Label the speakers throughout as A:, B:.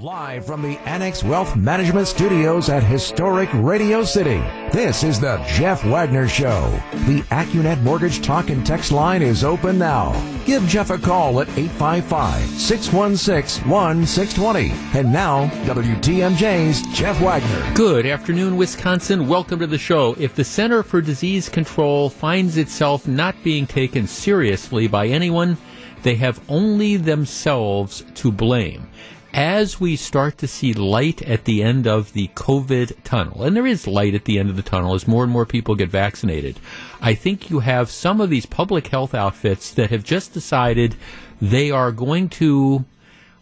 A: Live from the Annex Wealth Management Studios at historic Radio City, this is the Jeff Wagner Show. The Accunet Mortgage Talk and Text line is open now. Give Jeff a call at 855-616-1620. And now, WTMJ's Jeff Wagner.
B: Good afternoon, Wisconsin. Welcome to the show. If the Center for Disease Control finds itself not being taken seriously by anyone, they have only themselves to blame as we start to see light at the end of the COVID tunnel, and there is light at the end of the tunnel as more and more people get vaccinated, I think you have some of these public health outfits that have just decided they are going to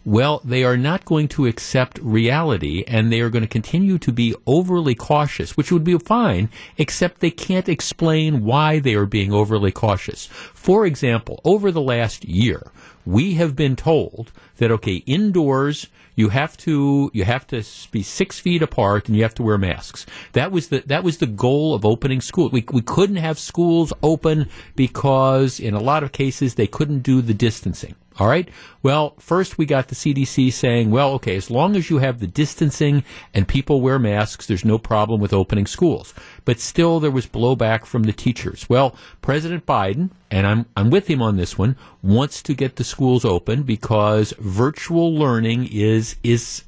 B: well, they are not going to accept reality and they are going to continue to be overly cautious, which would be fine, except they can't explain why they are being overly cautious. For example, over the last year, we have been told that okay, indoors you have to you have to be six feet apart and you have to wear masks. That was the that was the goal of opening school. We we couldn't have schools open because in a lot of cases they couldn't do the distancing. All right. Well, first we got the CDC saying, well, okay, as long as you have the distancing and people wear masks, there's no problem with opening schools. But still, there was blowback from the teachers. Well, President Biden, and I'm, I'm with him on this one, wants to get the schools open because virtual learning is, is,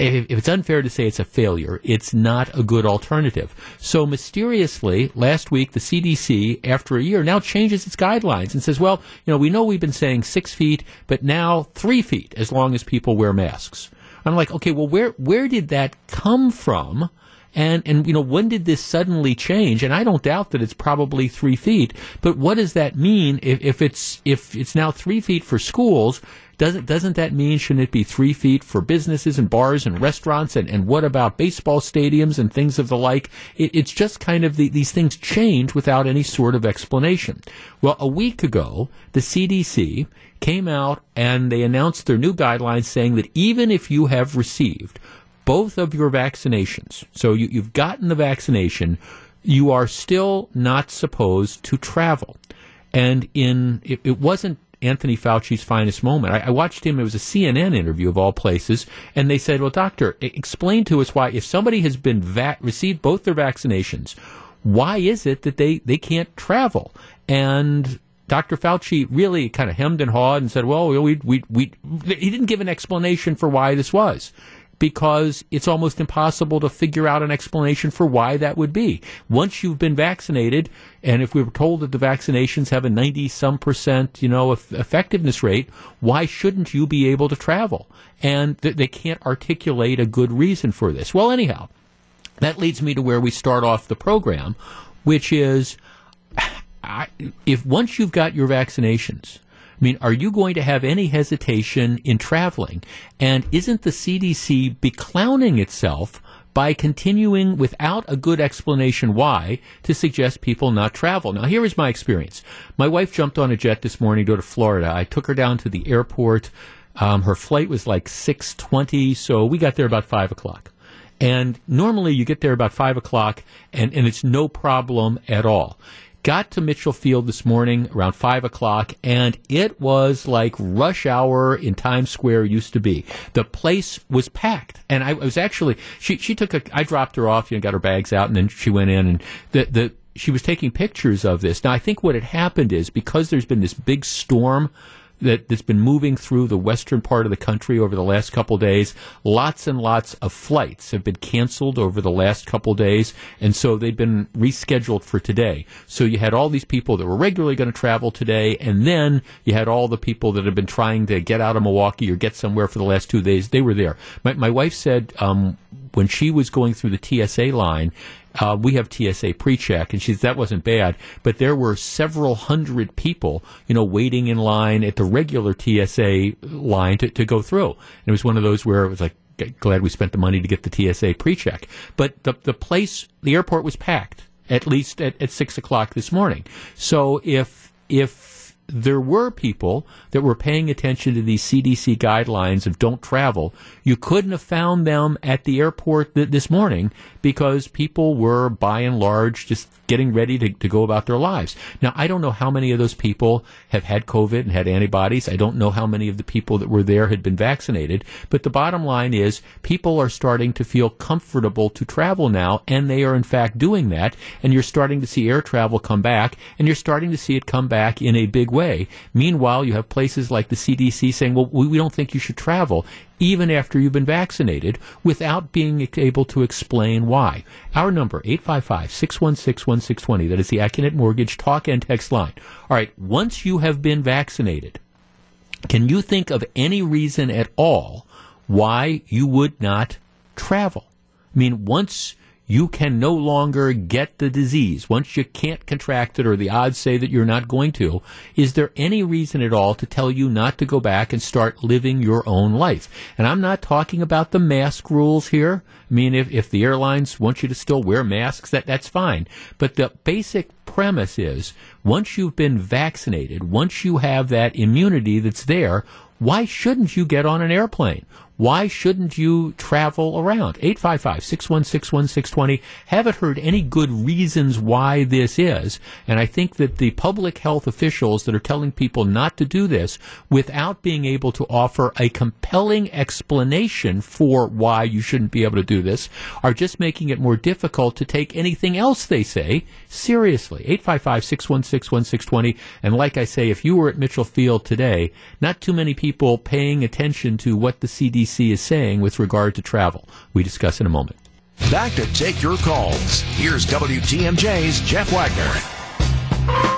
B: if it's unfair to say it's a failure, it's not a good alternative. So mysteriously, last week, the CDC, after a year, now changes its guidelines and says, well, you know, we know we've been saying six feet, but now three feet as long as people wear masks. I'm like, okay, well, where, where did that come from? And, and, you know, when did this suddenly change? And I don't doubt that it's probably three feet, but what does that mean if, if it's, if it's now three feet for schools? Doesn't, doesn't that mean shouldn't it be three feet for businesses and bars and restaurants? And, and what about baseball stadiums and things of the like? It, it's just kind of the, these things change without any sort of explanation. Well, a week ago, the CDC came out and they announced their new guidelines saying that even if you have received both of your vaccinations. So you, you've gotten the vaccination. You are still not supposed to travel. And in it, it wasn't Anthony Fauci's finest moment. I, I, watched him. It was a CNN interview of all places, and they said, "Well, doctor, explain to us why if somebody has been va- received both their vaccinations, why is it that they they can't travel?" And Dr. Fauci really kind of hemmed and hawed and said, "Well, we we we." He didn't give an explanation for why this was because it's almost impossible to figure out an explanation for why that would be. Once you've been vaccinated, and if we were told that the vaccinations have a 90 some percent, you know, effectiveness rate, why shouldn't you be able to travel? And th- they can't articulate a good reason for this. Well, anyhow, that leads me to where we start off the program, which is I, if once you've got your vaccinations, I mean, are you going to have any hesitation in traveling? And isn't the CDC beclowning itself by continuing without a good explanation why to suggest people not travel. Now, here is my experience. My wife jumped on a jet this morning to go to Florida. I took her down to the airport. Um, her flight was like 6.20, so we got there about 5 o'clock. And normally you get there about 5 o'clock and, and it's no problem at all. Got to Mitchell Field this morning around five o'clock, and it was like rush hour in Times Square used to be. The place was packed, and I was actually she she took a I dropped her off, you know, got her bags out, and then she went in, and the the she was taking pictures of this. Now I think what had happened is because there's been this big storm that, that's been moving through the western part of the country over the last couple days. Lots and lots of flights have been canceled over the last couple days, and so they've been rescheduled for today. So you had all these people that were regularly going to travel today, and then you had all the people that have been trying to get out of Milwaukee or get somewhere for the last two days. They were there. My, my wife said um, when she was going through the TSA line, uh, we have TSA pre-check, and she's that wasn't bad, but there were several hundred people, you know, waiting in line at the regular TSA line to, to go through. And it was one of those where it was like, glad we spent the money to get the TSA pre-check. But the the place, the airport was packed at least at, at six o'clock this morning. So if if there were people that were paying attention to these CDC guidelines of don't travel. You couldn't have found them at the airport th- this morning because people were by and large just getting ready to, to go about their lives. Now, I don't know how many of those people have had COVID and had antibodies. I don't know how many of the people that were there had been vaccinated. But the bottom line is people are starting to feel comfortable to travel now, and they are in fact doing that. And you're starting to see air travel come back, and you're starting to see it come back in a big way. Meanwhile, you have places like the CDC saying, well, we, don't think you should travel even after you've been vaccinated without being able to explain why. Our number, 855-616-1620. That is the Accunet Mortgage talk and text line. All right. Once you have been vaccinated, can you think of any reason at all why you would not travel? I mean, once you can no longer get the disease once you can't contract it or the odds say that you're not going to. Is there any reason at all to tell you not to go back and start living your own life? And I'm not talking about the mask rules here. I mean, if, if the airlines want you to still wear masks, that, that's fine. But the basic premise is once you've been vaccinated, once you have that immunity that's there, why shouldn't you get on an airplane? Why shouldn't you travel around? 855-616-1620. Haven't heard any good reasons why this is. And I think that the public health officials that are telling people not to do this without being able to offer a compelling explanation for why you shouldn't be able to do this are just making it more difficult to take anything else they say seriously. 855-616-1620. And like I say, if you were at Mitchell Field today, not too many people paying attention to what the CDC CDC is saying with regard to travel. We discuss in a moment.
A: Back to take your calls. Here's WTMJ's Jeff Wagner.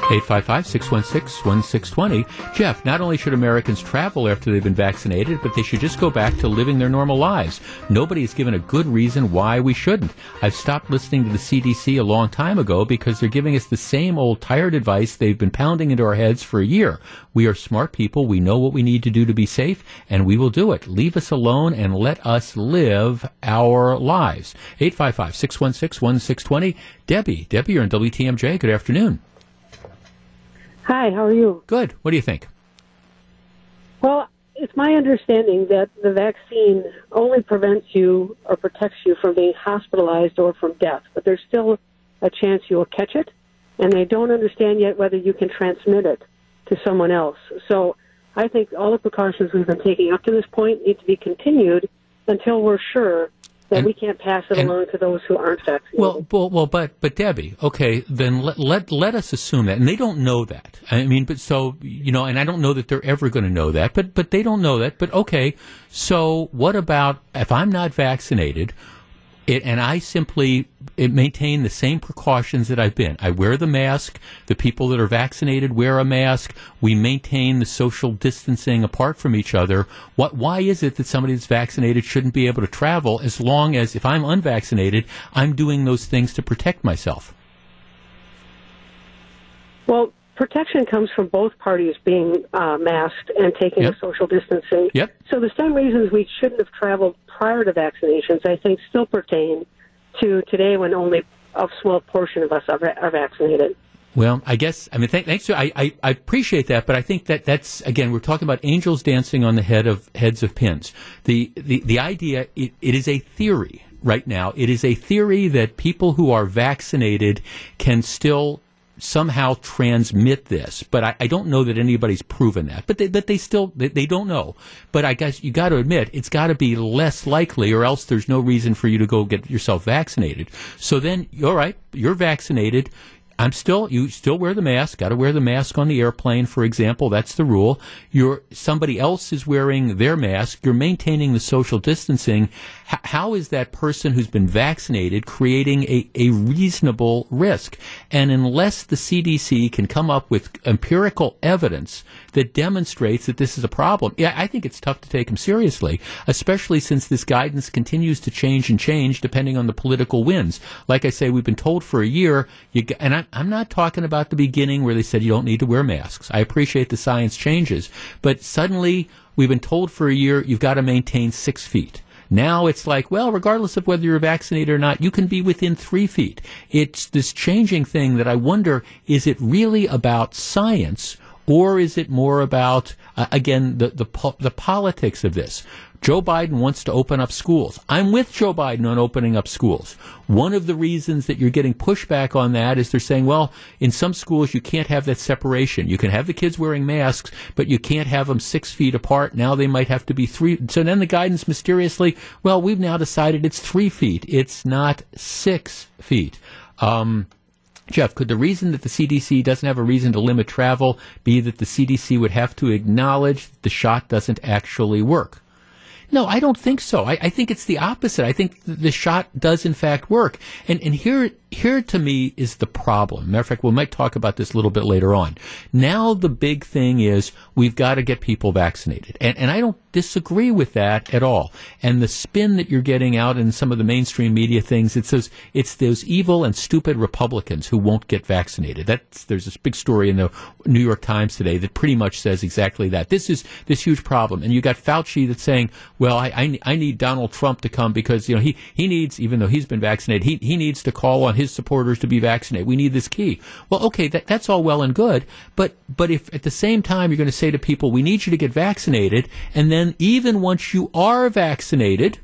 B: 855-616-1620. Jeff, not only should Americans travel after they've been vaccinated, but they should just go back to living their normal lives. Nobody has given a good reason why we shouldn't. I've stopped listening to the CDC a long time ago because they're giving us the same old tired advice they've been pounding into our heads for a year. We are smart people. We know what we need to do to be safe, and we will do it. Leave us alone and let us live our lives. 855-616-1620. Debbie, Debbie, you're in WTMJ. Good afternoon.
C: Hi, how are you?
B: Good. What do you think?
C: Well, it's my understanding that the vaccine only prevents you or protects you from being hospitalized or from death, but there's still a chance you will catch it, and they don't understand yet whether you can transmit it to someone else. So I think all the precautions we've been taking up to this point need to be continued until we're sure that and, we can't pass it and, along to those who aren't vaccinated.
B: Well, well, well, but but Debbie, okay, then let let let us assume that, and they don't know that. I mean, but so you know, and I don't know that they're ever going to know that, but but they don't know that. But okay, so what about if I'm not vaccinated? It, and I simply maintain the same precautions that I've been. I wear the mask. The people that are vaccinated wear a mask. We maintain the social distancing apart from each other. What? Why is it that somebody that's vaccinated shouldn't be able to travel as long as if I'm unvaccinated, I'm doing those things to protect myself?
C: Well, protection comes from both parties being uh, masked and taking yep. social distancing.
B: Yep.
C: So the same reasons we shouldn't have traveled prior to vaccinations, I think, still pertain to today when only a small portion of us are, are vaccinated.
B: Well, I guess I mean th- thanks. To, I, I, I appreciate that, but I think that that's again we're talking about angels dancing on the head of heads of pins. The the the idea it, it is a theory right now. It is a theory that people who are vaccinated can still somehow transmit this, but I, I, don't know that anybody's proven that. But they, that they still they, they don't know. But I guess you got to admit it's got to be less likely, or else there's no reason for you to go get yourself vaccinated. So then, all right, you're vaccinated. I'm still you still wear the mask. Got to wear the mask on the airplane, for example. That's the rule. You're somebody else is wearing their mask. You're maintaining the social distancing. H- how is that person who's been vaccinated creating a, a reasonable risk? And unless the CDC can come up with empirical evidence that demonstrates that this is a problem, yeah, I think it's tough to take them seriously, especially since this guidance continues to change and change depending on the political winds. Like I say, we've been told for a year, you, and I, I'm not talking about the beginning where they said you don't need to wear masks. I appreciate the science changes, but suddenly we've been told for a year you've got to maintain six feet. Now it's like, well, regardless of whether you're vaccinated or not, you can be within three feet. It's this changing thing that I wonder, is it really about science Or is it more about, uh, again, the, the, po- the politics of this? Joe Biden wants to open up schools. I'm with Joe Biden on opening up schools. One of the reasons that you're getting pushback on that is they're saying, well, in some schools you can't have that separation. You can have the kids wearing masks, but you can't have them six feet apart. Now they might have to be three. So then the guidance mysteriously, well, we've now decided it's three feet. It's not six feet. Um, Jeff, could the reason that the CDC doesn't have a reason to limit travel be that the CDC would have to acknowledge that the shot doesn't actually work? No, I don't think so. I, I think it's the opposite. I think the shot does in fact work. And, and here, here to me is the problem. Matter of fact, we might talk about this a little bit later on. Now the big thing is we've got to get people vaccinated. And, and I don't disagree with that at all. And the spin that you're getting out in some of the mainstream media things, it's those, it's those evil and stupid Republicans who won't get vaccinated. That's, there's this big story in the New York Times today that pretty much says exactly that. This is this huge problem. And you got Fauci that's saying, well, I, I, I need Donald Trump to come because, you know, he, he needs, even though he's been vaccinated, he, he needs to call on his supporters to be vaccinated. We need this key. Well, okay, that, that's all well and good. But, but if at the same time you're going to say to people, we need you to get vaccinated, and then even once you are vaccinated,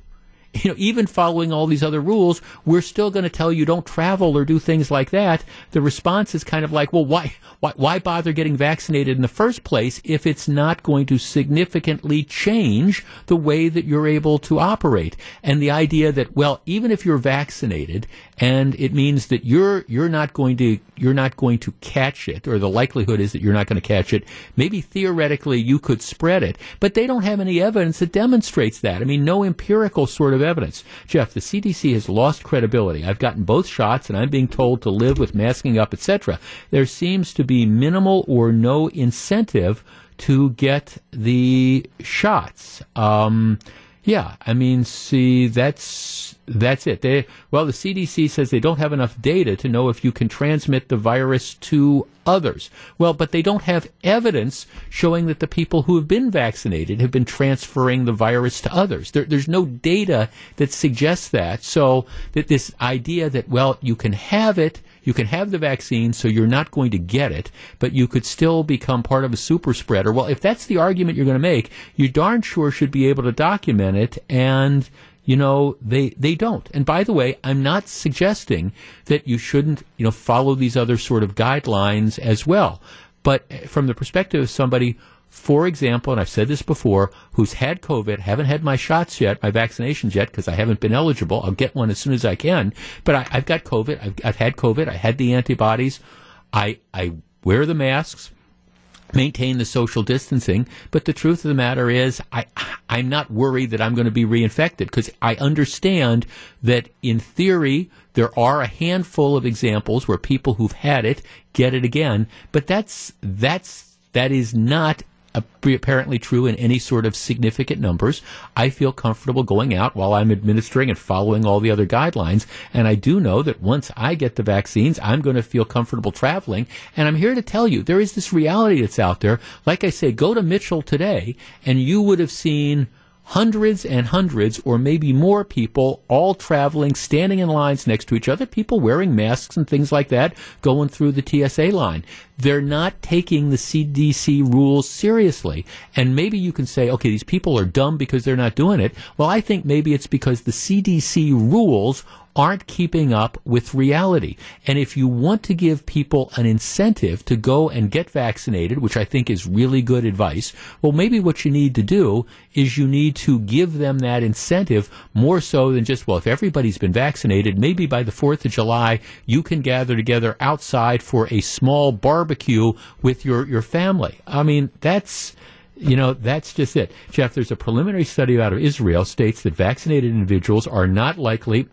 B: you know, even following all these other rules, we're still going to tell you don't travel or do things like that. The response is kind of like, well, why, why, why bother getting vaccinated in the first place if it's not going to significantly change the way that you're able to operate? And the idea that, well, even if you're vaccinated and it means that you're, you're not going to, you're not going to catch it, or the likelihood is that you're not going to catch it, maybe theoretically you could spread it, but they don't have any evidence that demonstrates that. I mean, no empirical sort of of evidence. Jeff, the CDC has lost credibility. I've gotten both shots and I'm being told to live with masking up, etc. There seems to be minimal or no incentive to get the shots. Um, yeah, I mean, see, that's that's it. They, well, the CDC says they don't have enough data to know if you can transmit the virus to others. Well, but they don't have evidence showing that the people who have been vaccinated have been transferring the virus to others. There, there's no data that suggests that. So that this idea that well, you can have it you can have the vaccine, so you're not going to get it, but you could still become part of a super spreader. Well, if that's the argument you're going to make, you darn sure should be able to document it and you know they they don't and by the way i'm not suggesting that you shouldn't you know follow these other sort of guidelines as well but from the perspective of somebody for example, and I've said this before, who's had COVID, haven't had my shots yet, my vaccinations yet, because I haven't been eligible. I'll get one as soon as I can. But I, have got COVID. I've, I've had COVID. I had the antibodies. I, I wear the masks maintain the social distancing. But the truth of the matter is, I, I'm not worried that I'm going to be reinfected because I understand that in theory, there are a handful of examples where people who've had it get it again. But that's, that's, that is not Uh, apparently true in any sort of significant numbers. I feel comfortable going out while I'm administering and following all the other guidelines. And I do know that once I get the vaccines, I'm going to feel comfortable traveling. And I'm here to tell you there is this reality that's out there. Like I say, go to Mitchell today and you would have seen hundreds and hundreds or maybe more people all traveling, standing in lines next to each other, people wearing masks and things like that, going through the TSA line. They're not taking the CDC rules seriously. And maybe you can say, okay, these people are dumb because they're not doing it. Well, I think maybe it's because the CDC rules aren't keeping up with reality. And if you want to give people an incentive to go and get vaccinated, which I think is really good advice, well, maybe what you need to do is you need to give them that incentive more so than just, well, if everybody's been vaccinated, maybe by the 4th of July, you can gather together outside for a small barbecue with your, your family. I mean, that's, you know, that's just it. Jeff, there's a preliminary study out of Israel states that vaccinated individuals are not likely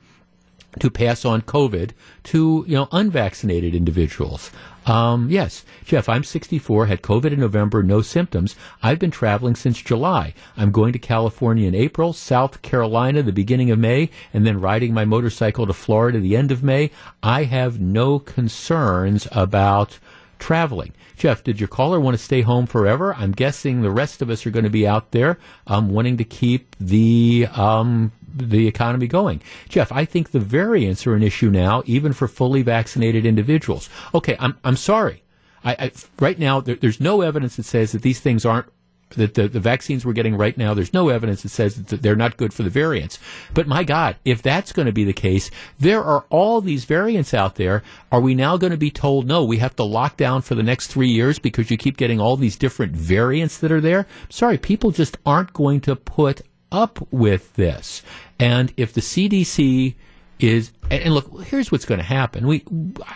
B: to pass on COVID to you know unvaccinated individuals. Um, yes, Jeff, I'm 64, had COVID in November, no symptoms. I've been traveling since July. I'm going to California in April, South Carolina the beginning of May, and then riding my motorcycle to Florida the end of May. I have no concerns about traveling. Jeff, did your caller want to stay home forever? I'm guessing the rest of us are going to be out there um, wanting to keep the um, the economy going. Jeff, I think the variants are an issue now, even for fully vaccinated individuals. Okay, I'm I'm sorry. I, I, right now, there, there's no evidence that says that these things aren't that the, the vaccines we're getting right now, there's no evidence that says that they're not good for the variants. But my God, if that's going to be the case, there are all these variants out there. Are we now going to be told, no, we have to lock down for the next three years because you keep getting all these different variants that are there? Sorry, people just aren't going to put up with this. And if the CDC is and look here's what's going to happen we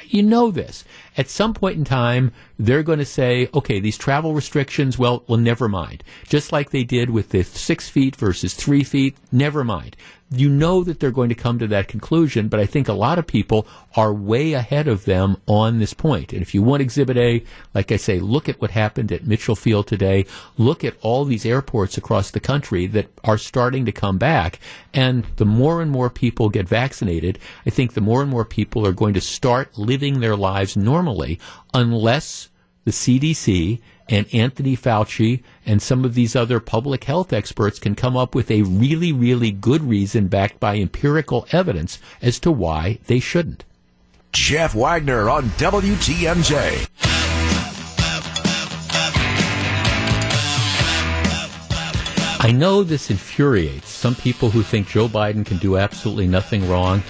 B: you know this at some point in time they're going to say okay these travel restrictions well well never mind just like they did with the 6 feet versus 3 feet never mind you know that they're going to come to that conclusion, but I think a lot of people are way ahead of them on this point. And if you want Exhibit A, like I say, look at what happened at Mitchell Field today. Look at all these airports across the country that are starting to come back. And the more and more people get vaccinated, I think the more and more people are going to start living their lives normally unless the CDC and Anthony Fauci and some of these other public health experts can come up with a really, really good reason backed by empirical evidence as to why they shouldn't.
A: Jeff Wagner on WTMJ.
B: I know this infuriates some people who think Joe Biden can do absolutely nothing wrong,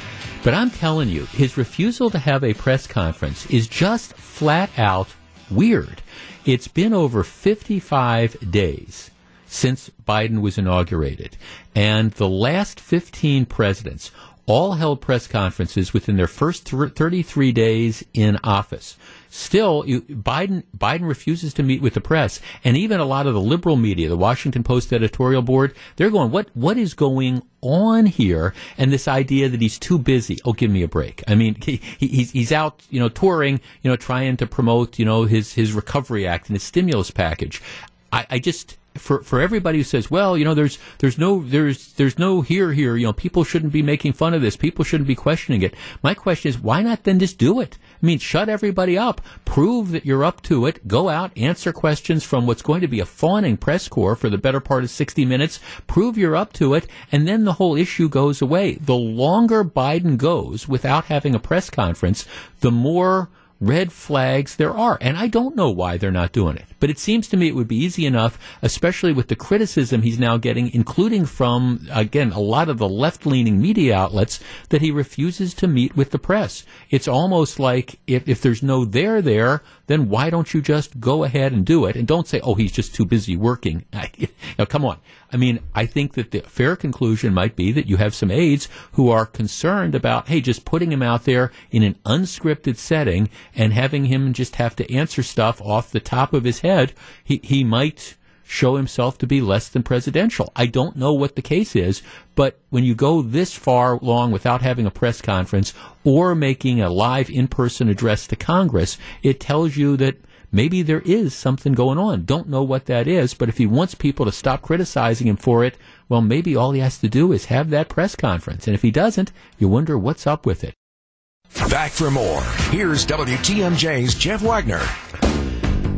B: but I'm telling you, his refusal to have a press conference is just flat out weird. It's been over 55 days since Biden was inaugurated, and the last 15 presidents all held press conferences within their first 33 days in office. Still, you, Biden Biden refuses to meet with the press, and even a lot of the liberal media, the Washington Post editorial board, they're going, "What what is going on here?" And this idea that he's too busy. Oh, give me a break. I mean, he, he's he's out, you know, touring, you know, trying to promote, you know, his his Recovery Act and his stimulus package. I, I just for for everybody who says, well, you know, there's there's no there's there's no here here, you know, people shouldn't be making fun of this, people shouldn't be questioning it. My question is, why not then just do it? I mean, shut everybody up, prove that you're up to it, go out, answer questions from what's going to be a fawning press corps for the better part of 60 minutes, prove you're up to it, and then the whole issue goes away. The longer Biden goes without having a press conference, the more red flags there are. And I don't know why they're not doing it. But it seems to me it would be easy enough, especially with the criticism he's now getting, including from, again, a lot of the left leaning media outlets, that he refuses to meet with the press. It's almost like if, if there's no there there, then why don't you just go ahead and do it? And don't say, oh, he's just too busy working. now, come on. I mean, I think that the fair conclusion might be that you have some aides who are concerned about, hey, just putting him out there in an unscripted setting and having him just have to answer stuff off the top of his head. He, he might show himself to be less than presidential. I don't know what the case is, but when you go this far along without having a press conference or making a live in-person address to Congress, it tells you that maybe there is something going on. Don't know what that is, but if he wants people to stop criticizing him for it, well, maybe all he has to do is have that press conference. And if he doesn't, you wonder what's up with it.
A: Back for more. Here's WTMJ's Jeff Wagner.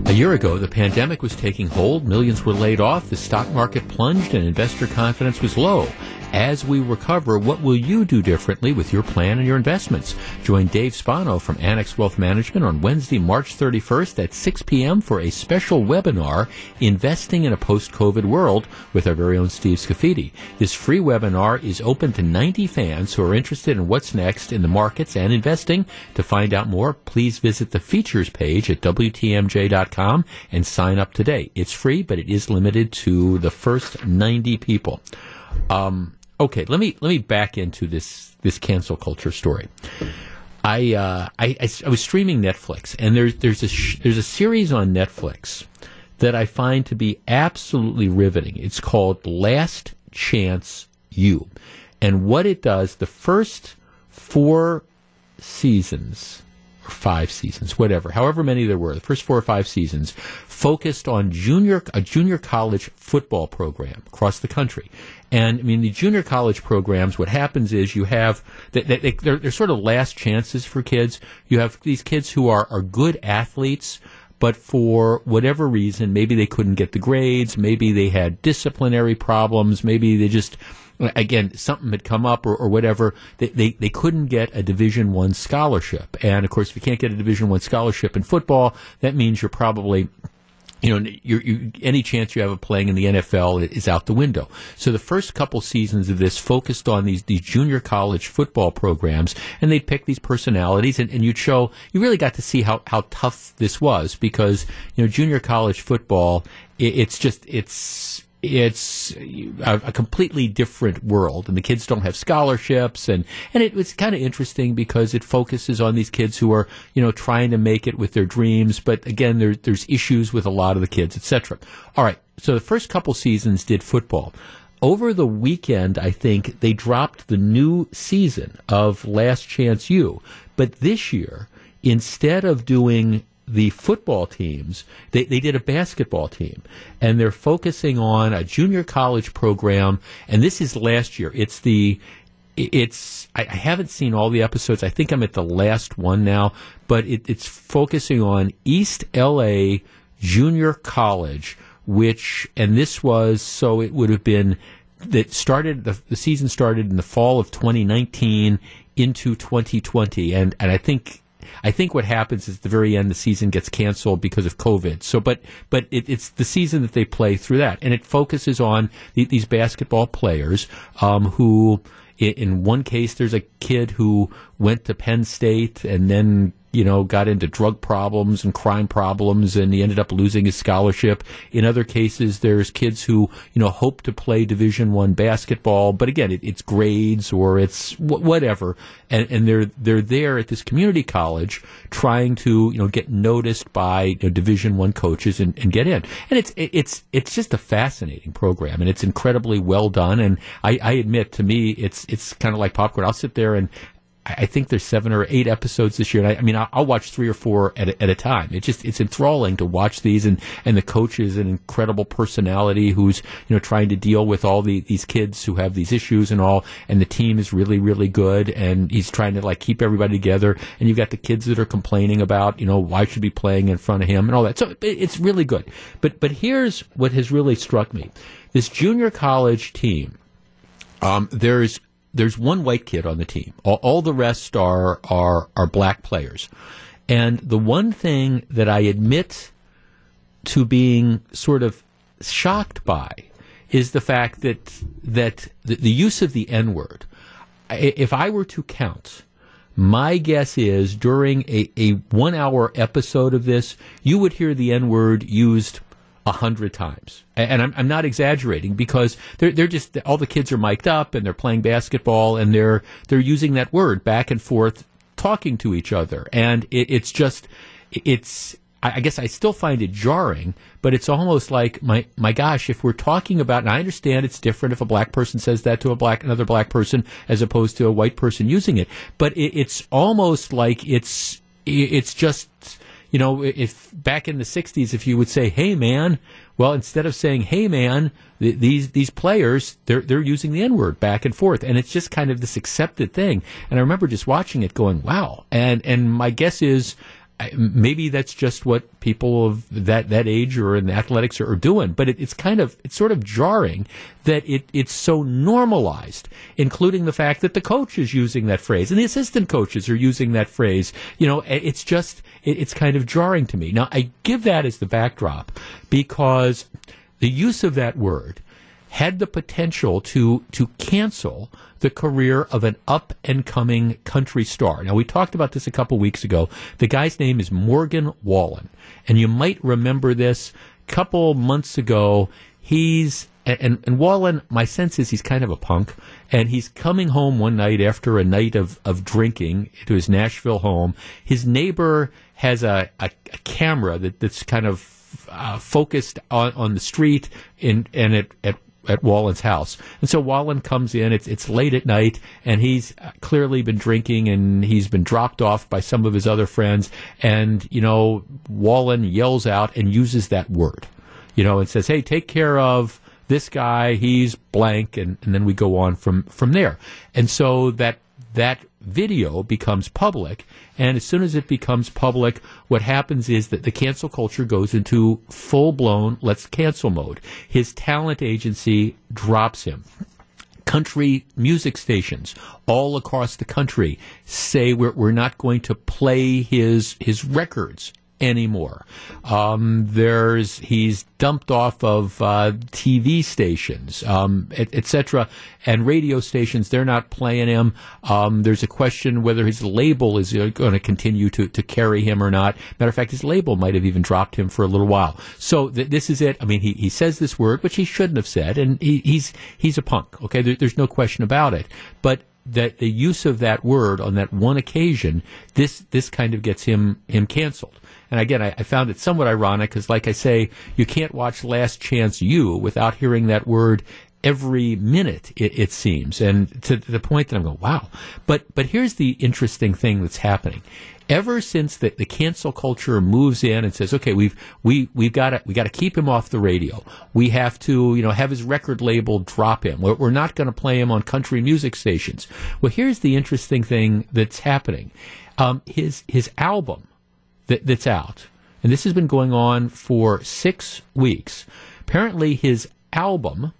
B: A year ago, the pandemic was taking hold, millions were laid off, the stock market plunged, and investor confidence was low. As we recover, what will you do differently with your plan and your investments? Join Dave Spano from Annex Wealth Management on Wednesday, March 31st at 6 p.m. for a special webinar, Investing in a Post-COVID World, with our very own Steve Scafidi. This free webinar is open to 90 fans who are interested in what's next in the markets and investing. To find out more, please visit the features page at WTMJ.com and sign up today. It's free, but it is limited to the first 90 people. Um, okay, let me let me back into this this cancel culture story. I, uh, I, I, I was streaming Netflix, and there's there's a sh- there's a series on Netflix that I find to be absolutely riveting. It's called Last Chance U, and what it does, the first four seasons or five seasons, whatever, however many there were, the first four or five seasons, focused on junior a junior college football program across the country. And I mean, the junior college programs, what happens is you have they, they, they're, they're sort of last chances for kids. You have these kids who are are good athletes but for whatever reason, maybe they couldn't get the grades, maybe they had disciplinary problems, maybe they just again something had come up or, or whatever they, they, they couldn't get a division one scholarship and of course if you can't get a division one scholarship in football that means you're probably you know, you're, you, any chance you have of playing in the NFL is out the window. So the first couple seasons of this focused on these, these junior college football programs, and they'd pick these personalities, and, and you'd show, you really got to see how, how tough this was because, you know, junior college football, it, it's just, it's, it's a, a, completely different world, and the kids don't have scholarships, and and it was kind of interesting because it focuses on these kids who are you know trying to make it with their dreams, but again, there, there's issues with a lot of the kids, etc. All right, so the first couple seasons did football. Over the weekend, I think they dropped the new season of Last Chance U, but this year instead of doing the football teams, they, they did a basketball team, and they're focusing on a junior college program. And this is last year. It's the it's I, haven't seen all the episodes. I think I'm at the last one now, but it, it's focusing on East LA Junior College, which and this was so it would have been that started the, the season started in the fall of 2019 into 2020, and and I think I think what happens is at the very end the season gets canceled because of COVID. So, but but it, it's the season that they play through that, and it focuses on the, these basketball players um, who. In one case, there's a kid who went to Penn State and then you know, got into drug problems and crime problems, and he ended up losing his scholarship. In other cases, there's kids who, you know, hope to play Division One basketball, but again, it, it's grades or it's whatever, and, and they're they're there at this community college trying to, you know, get noticed by you know, Division One coaches and, and get in. And it's it's it's just a fascinating program, and it's incredibly well done. And I, I admit, to me, it's it's kind of like popcorn. I'll sit there and I think there's seven or eight episodes this year. And I, I mean, I'll, I'll, watch three or four at a, at a time. It's just it's enthralling to watch these, and and the coach is an incredible personality who's you know trying to deal with all the, these kids who have these issues and all. And the team is really really good, and he's trying to like keep everybody together. And you've got the kids that are complaining about you know why should be playing in front of him and all that. So it, it's really good. But but here's what has really struck me: this junior college team. Um, there's there's one white kid on the team. All, all, the rest are, are, are black players. And the one thing that I admit to being sort of shocked by is the fact that, that the, the use of the N word. If I were to count, my guess is during a, a one hour episode of this, you would hear the N word used a hundred times. And I'm, I'm, not exaggerating because they're, they're just, all the kids are mic'd up and they're playing basketball and they're, they're using that word back and forth, talking to each other. And it, it's just, it's, I guess I still find it jarring, but it's almost like my my gosh, if we're talking about, and I understand it's different if a black person says that to a black another black person as opposed to a white person using it, but it, it's almost like it's it's just you know, if back in the '60s, if you would say, "Hey, man," well, instead of saying "Hey, man," th- these these players they're they're using the N word back and forth, and it's just kind of this accepted thing. And I remember just watching it, going, "Wow!" And and my guess is maybe that's just what people of that, that age or in athletics are, are doing. But it, it's kind of it's sort of jarring that it, it's so normalized, including the fact that the coach is using that phrase and the assistant coaches are using that phrase. You know, it's just it, it's kind of jarring to me. Now I give that as the backdrop because the use of that word had the potential to to cancel the career of an up and coming country star. Now, we talked about this a couple weeks ago. The guy's name is Morgan Wallen. And you might remember this a couple months ago. He's and, and Wallen, my sense is he's kind of a punk, and he's coming home one night after a night of, of drinking to his Nashville home. His neighbor has a, a, a camera that, that's kind of uh, focused on, on the street in, and at, at at Wallen's house. And so Wallen comes in. It's it's late at night, and he's clearly been drinking, and he's been dropped off by some of his other friends. And you know, Wallen yells out and uses that word, you know, and says, "Hey, take care of." This guy, he's blank, and, and then we go on from, from there. And so that that video becomes public. And as soon as it becomes public, what happens is that the cancel culture goes into full blown let's cancel mode. His talent agency drops him. country music stations all across the country say we're, we're not going to play his his records anymore. Um, there's he's dumped off of uh, TV stations, um, etc., et and radio stations. They're not playing him. Um, there's a question whether his label is going to continue to to carry him or not. Matter of fact, his label might have even dropped him for a little while. So th- this is it. I mean, he, he says this word, which he shouldn't have said, and he, he's he's a punk. Okay, there, there's no question about it. But that the use of that word on that one occasion, this this kind of gets him him canceled. And again, I, I found it somewhat ironic because, like I say, you can't watch Last Chance U without hearing that word every minute. It, it seems, and to, the point that I'm going, wow. But but here's the interesting thing that's happening ever since the, the cancel culture moves in and says, okay, we've we we've got to we got to keep him off the radio. We have to you know have his record label drop him. We're, we're not going to play him on country music stations. Well, here's the interesting thing that's happening. Um, his his album that, that's out, and this has been going on for six weeks. Apparently, his album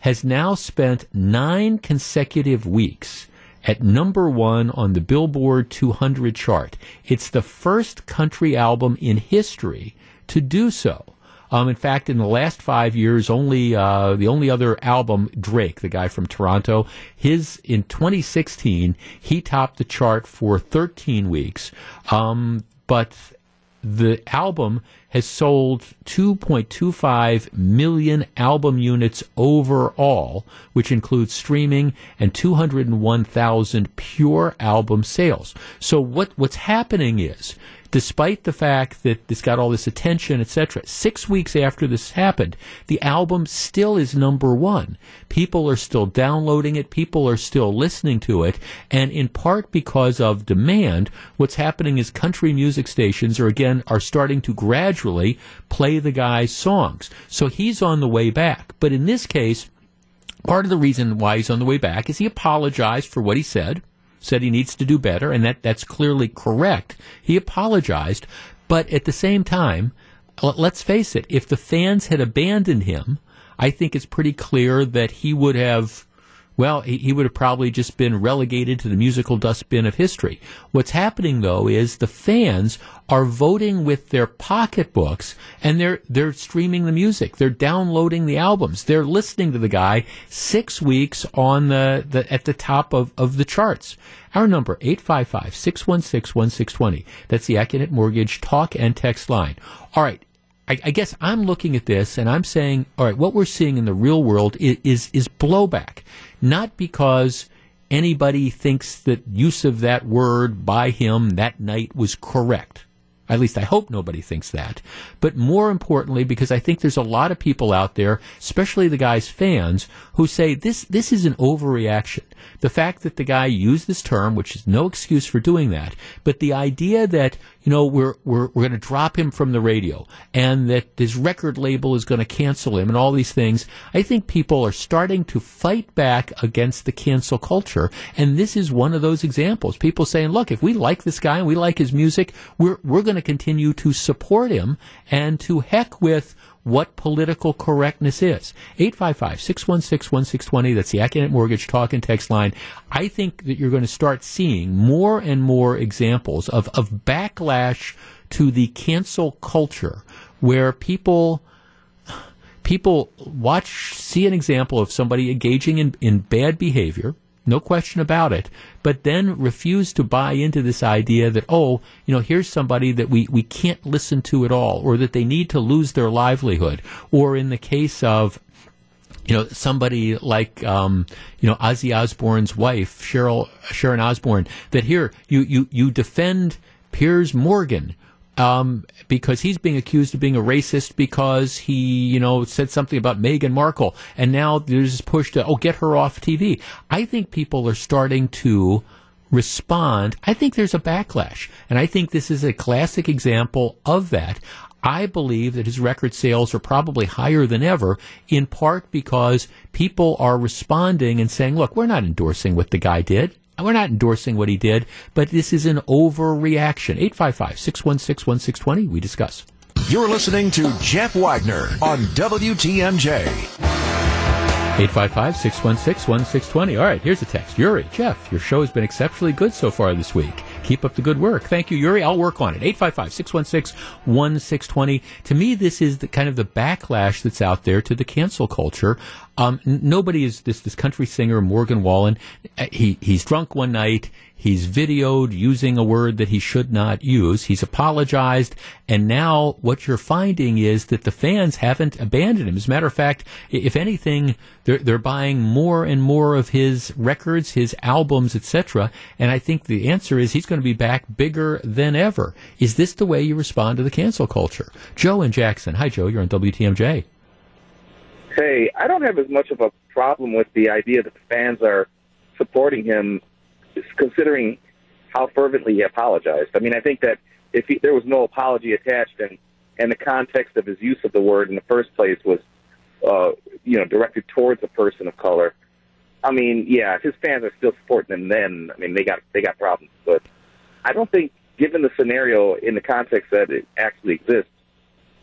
B: has now spent nine consecutive weeks at number one on the Billboard 200 chart. It's the first country album in history to do so. Um, in fact, in the last five years, only uh, the only other album, Drake, the guy from Toronto, his in 2016, he topped the chart for 13 weeks. Um, but the album has sold 2.25 million album units overall, which includes streaming and 201,000 pure album sales. So what what's happening is despite the fact that it's got all this attention, etc. Six weeks after this happened, the album still is number one. People are still downloading it. People are still listening to it. And in part because of demand, what's happening is country music stations are again, are starting to gradually play the guy's songs. So he's on the way back. But in this case, part of the reason why he's on the way back is he apologized for what he said said he needs to do better, and that, that's clearly correct. He apologized, but at the same time, let's face it, if the fans had abandoned him, I think it's pretty clear that he would have well, he, he, would have probably just been relegated to the musical dustbin of history. What's happening though is the fans are voting with their pocketbooks and they're they're streaming the music. They're downloading the albums. They're listening to the guy six weeks on the, the at the top of, of the charts. Our number, 855-616-1620. That's the Accunet Mortgage talk and text line. All right. I, I, guess I'm looking at this and I'm saying, all right, what we're seeing in the real world is, is, is blowback not because anybody thinks that use of that word by him that night was correct. At least I hope nobody thinks that. But more importantly, because I think there's a lot of people out there, especially the guy's fans, who say this, this is an overreaction. The fact that the guy used this term, which is no excuse for doing that, but the idea that, you know, we're, we're, we're going to drop him from the radio and that his record label is going to cancel him and all these things, I think people are starting to fight back against the cancel culture. And this is one of those examples. People saying, look, if we like this guy and we like his music, we're, we're going to continue to support him and to heck with what political correctness is. 855-616-1620. That's the Accunet Mortgage talk and text line. I think that you're going to start seeing more and more examples of, of backlash to the cancel culture where people people watch see an example of somebody engaging in, in bad behavior no question about it, but then refuse to buy into this idea that, oh, you know, here's somebody that we, we can't listen to at all, or that they need to lose their livelihood, or in the case of, you know, somebody like, um, you know, Ozzy Osbourne's wife, Cheryl, Sharon Osbourne, that here, you, you, you defend Piers Morgan, um, because he's being accused of being a racist because he, you know, said something about Meghan Markle, and now there's this push to oh get her off TV. I think people are starting to respond. I think there's a backlash, and I think this is a classic example of that. I believe that his record sales are probably higher than ever, in part because people are responding and saying, look, we're not endorsing what the guy did. We're not endorsing what he did, but this is an overreaction. 855 616 1620. We discuss.
A: You're listening to Jeff Wagner on WTMJ.
B: 855 616 1620. All right, here's a text. Yuri, Jeff, your show has been exceptionally good so far this week. Keep up the good work. Thank you, Yuri. I'll work on it. 855 616 1620. To me, this is the kind of the backlash that's out there to the cancel culture. Um, nobody is this, this country singer, Morgan Wallen. Uh, he, he's drunk one night. He's videoed using a word that he should not use. He's apologized. And now what you're finding is that the fans haven't abandoned him. As a matter of fact, if anything, they're, they're buying more and more of his records, his albums, etc. And I think the answer is he's going to be back bigger than ever. Is this the way you respond to the cancel culture? Joe and Jackson. Hi, Joe. You're on WTMJ.
D: Hey, I don't have as much of a problem with the idea that the fans are supporting him considering how fervently he apologized. I mean, I think that if he, there was no apology attached and and the context of his use of the word in the first place was, uh, you know, directed towards a person of color. I mean, yeah, if his fans are still supporting him, then I mean, they got they got problems. But I don't think, given the scenario in the context that it actually exists,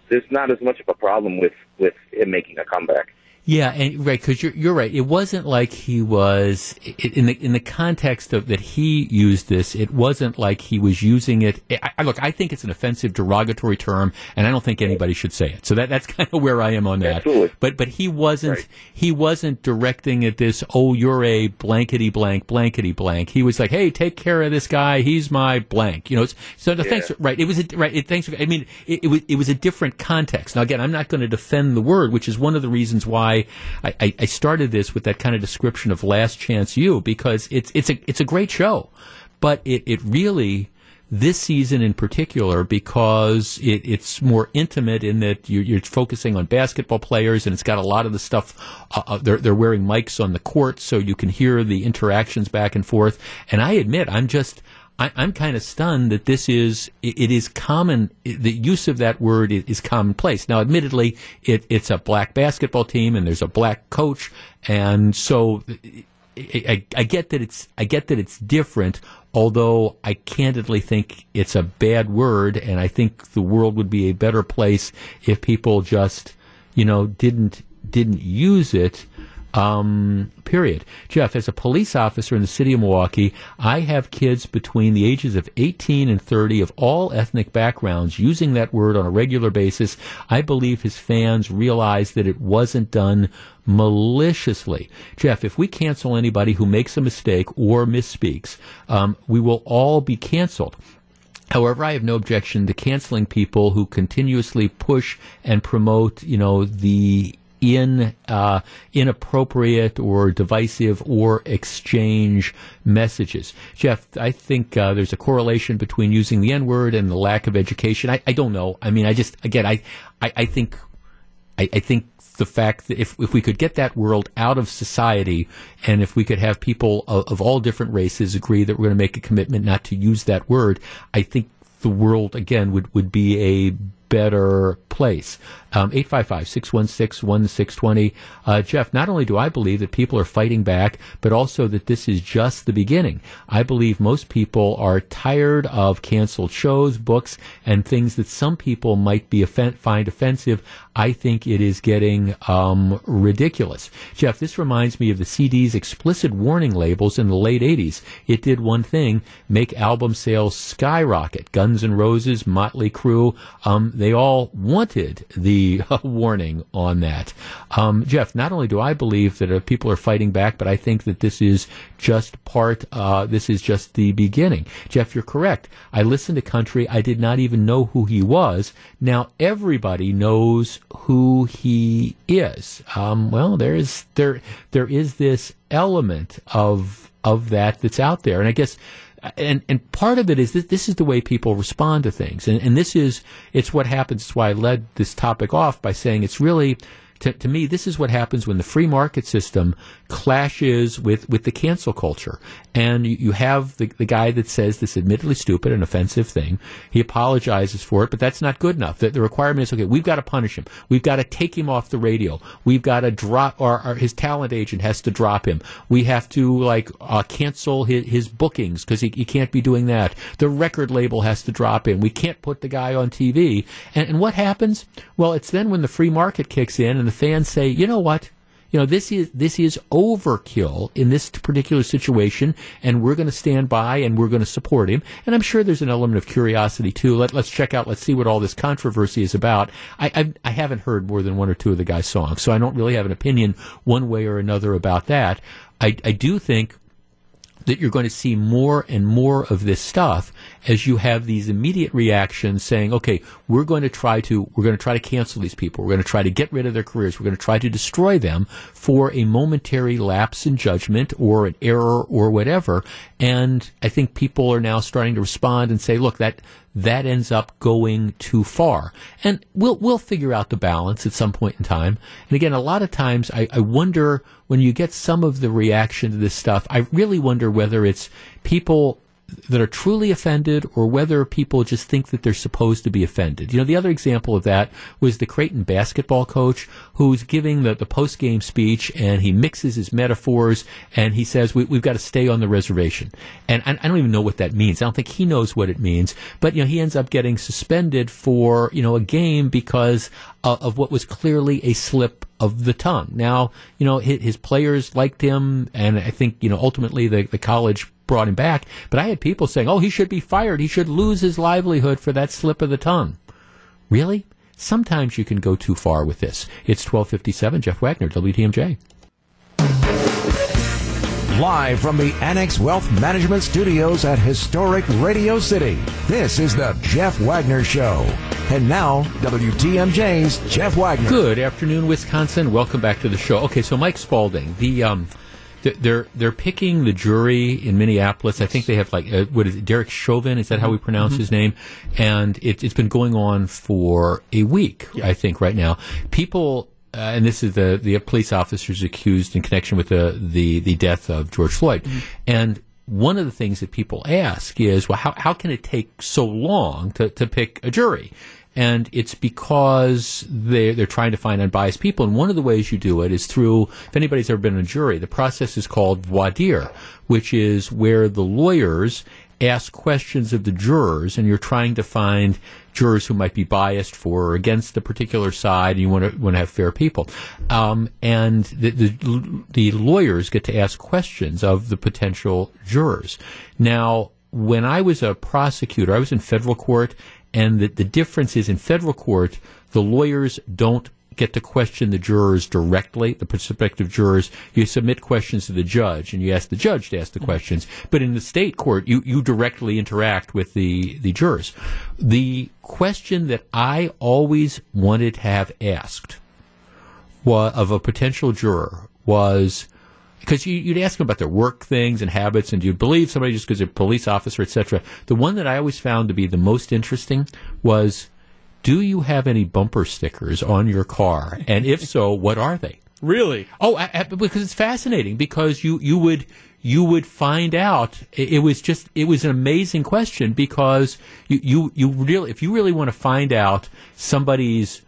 D: there's not as much of a problem with with him making a comeback.
B: Yeah, and right because you're you're right. It wasn't like he was in the in the context of that he used this. It wasn't like he was using it. I, look, I think it's an offensive, derogatory term, and I don't think anybody should say it. So that that's kind of where I am on that.
D: Absolutely.
B: But but he wasn't right. he wasn't directing at this. Oh, you're a blankety blank blankety blank. He was like, hey, take care of this guy. He's my blank. You know. So the yeah. thanks. Right. It was a, right. It, thanks. I mean, it, it was it was a different context. Now again, I'm not going to defend the word, which is one of the reasons why why I, I, started this with that kind of description of Last Chance U because it's it's a it's a great show, but it it really this season in particular because it, it's more intimate in that you're, you're, focusing on basketball players and it's got a lot of the stuff. Uh, uh, they're, they're wearing mics on the court so you can hear the interactions back and forth. And I admit, I'm just I, am kind of stunned that this is it, it is common. The use of that word is, is commonplace. Now, admittedly, it, it's a black basketball team and there's a black coach, and so I, I, get that it's I get that it's different. Although I candidly think it's a bad word, and I think the world would be a better place if people just, you know, didn't didn't use it. Um, period. Jeff, as a police officer in the city of Milwaukee, I have kids between the ages of 18 and 30 of all ethnic backgrounds using that word on a regular basis. I believe his fans realize that it wasn't done maliciously. Jeff, if we cancel anybody who makes a mistake or misspeaks, um, we will all be canceled. However, I have no objection to canceling people who continuously push and promote, you know, the in uh, inappropriate or divisive or exchange messages. Jeff, I think uh, there's a correlation between using the N word and the lack of education. I, I, don't know. I mean, I just again, I I, I think I, I think the fact that if, if we could get that world out of society and if we could have people of, of all different races agree that we're going to make a commitment not to use that word, I think the world again would, would be a better place. Um, 855 616 1620. Uh, Jeff, not only do I believe that people are fighting back, but also that this is just the beginning. I believe most people are tired of canceled shows, books, and things that some people might be find offensive. I think it is getting um, ridiculous. Jeff, this reminds me of the CD's explicit warning labels in the late 80s. It did one thing make album sales skyrocket. Guns N' Roses, Motley Crue, um, they all wanted the uh, warning on that. Um, Jeff, not only do I believe that uh, people are fighting back, but I think that this is just part, uh, this is just the beginning. Jeff, you're correct. I listened to country. I did not even know who he was. Now everybody knows who he is. Um, well, there is, there, there is this element of, of that that's out there. And I guess and and part of it is that this is the way people respond to things, and and this is it's what happens. It's why I led this topic off by saying it's really to, to me, this is what happens when the free market system clashes with, with the cancel culture. And you, you have the, the guy that says this admittedly stupid and offensive thing. He apologizes for it, but that's not good enough. The, the requirement is, okay, we've got to punish him. We've got to take him off the radio. We've got to drop, or, or his talent agent has to drop him. We have to, like, uh, cancel his, his bookings because he, he can't be doing that. The record label has to drop him. We can't put the guy on TV. And, and what happens? Well, it's then when the free market kicks in and the fans say, you know what? You know, this is this is overkill in this particular situation, and we're going to stand by and we're going to support him. And I'm sure there's an element of curiosity too. Let, let's check out, let's see what all this controversy is about. I, I I haven't heard more than one or two of the guy's songs, so I don't really have an opinion one way or another about that. I I do think that you're going to see more and more of this stuff as you have these immediate reactions saying, okay, we're going to try to, we're going to try to cancel these people. We're going to try to get rid of their careers. We're going to try to destroy them for a momentary lapse in judgment or an error or whatever. And I think people are now starting to respond and say, look, that, that ends up going too far. And we'll, we'll figure out the balance at some point in time. And again, a lot of times I, I wonder when you get some of the reaction to this stuff, I really wonder whether it's people that are truly offended or whether people just think that they're supposed to be offended. You know, the other example of that was the Creighton basketball coach who's giving the, the post game speech and he mixes his metaphors and he says, we, have got to stay on the reservation. And I, I, don't even know what that means. I don't think he knows what it means. But, you know, he ends up getting suspended for, you know, a game because of, of what was clearly a slip of the tongue. Now, you know, his, his, players liked him, and I think, you know, ultimately the, the college brought him back. But I had people saying, oh, he should be fired. He should lose his livelihood for that slip of the tongue. Really? Sometimes you can go too far with this. It's 1257. Jeff Wagner, WTMJ.
A: Live from the Annex Wealth Management Studios at historic Radio City, this is the Jeff Wagner Show. And now, WTMJ's Jeff Wagner.
B: Good afternoon, Wisconsin. Welcome back to the show. Okay, so Mike Spalding, the um, they're they're picking the jury in Minneapolis. I think they have like uh, what is it, Derek Chauvin? Is that how we mm-hmm. pronounce mm-hmm. his name? And it, has been going on for a week. Yeah. I think right now people. Uh, and this is the the police officers accused in connection with the the, the death of George Floyd, mm-hmm. and one of the things that people ask is, well, how, how can it take so long to, to pick a jury? And it's because they they're trying to find unbiased people. And one of the ways you do it is through. If anybody's ever been in a jury, the process is called voir dire, which is where the lawyers ask questions of the jurors, and you're trying to find jurors who might be biased for or against the particular side, and you want to want to have fair people. Um, and the, the, the lawyers get to ask questions of the potential jurors. Now, when I was a prosecutor, I was in federal court, and that the difference is in federal court, the lawyers don't get to question the jurors directly, the prospective jurors. You submit questions to the judge and you ask the judge to ask the questions. But in the state court, you, you directly interact with the, the jurors. The question that I always wanted to have asked of a potential juror was, because you, would ask them about their work things and habits, and do you believe somebody just because they're a police officer, etc. The one that I always found to be the most interesting was, do you have any bumper stickers on your car? And if so, what are they?
E: Really?
B: Oh, I, I, because it's fascinating. Because you you would you would find out. It, it, was just it was an amazing question because you you you really if you really want to find out somebody's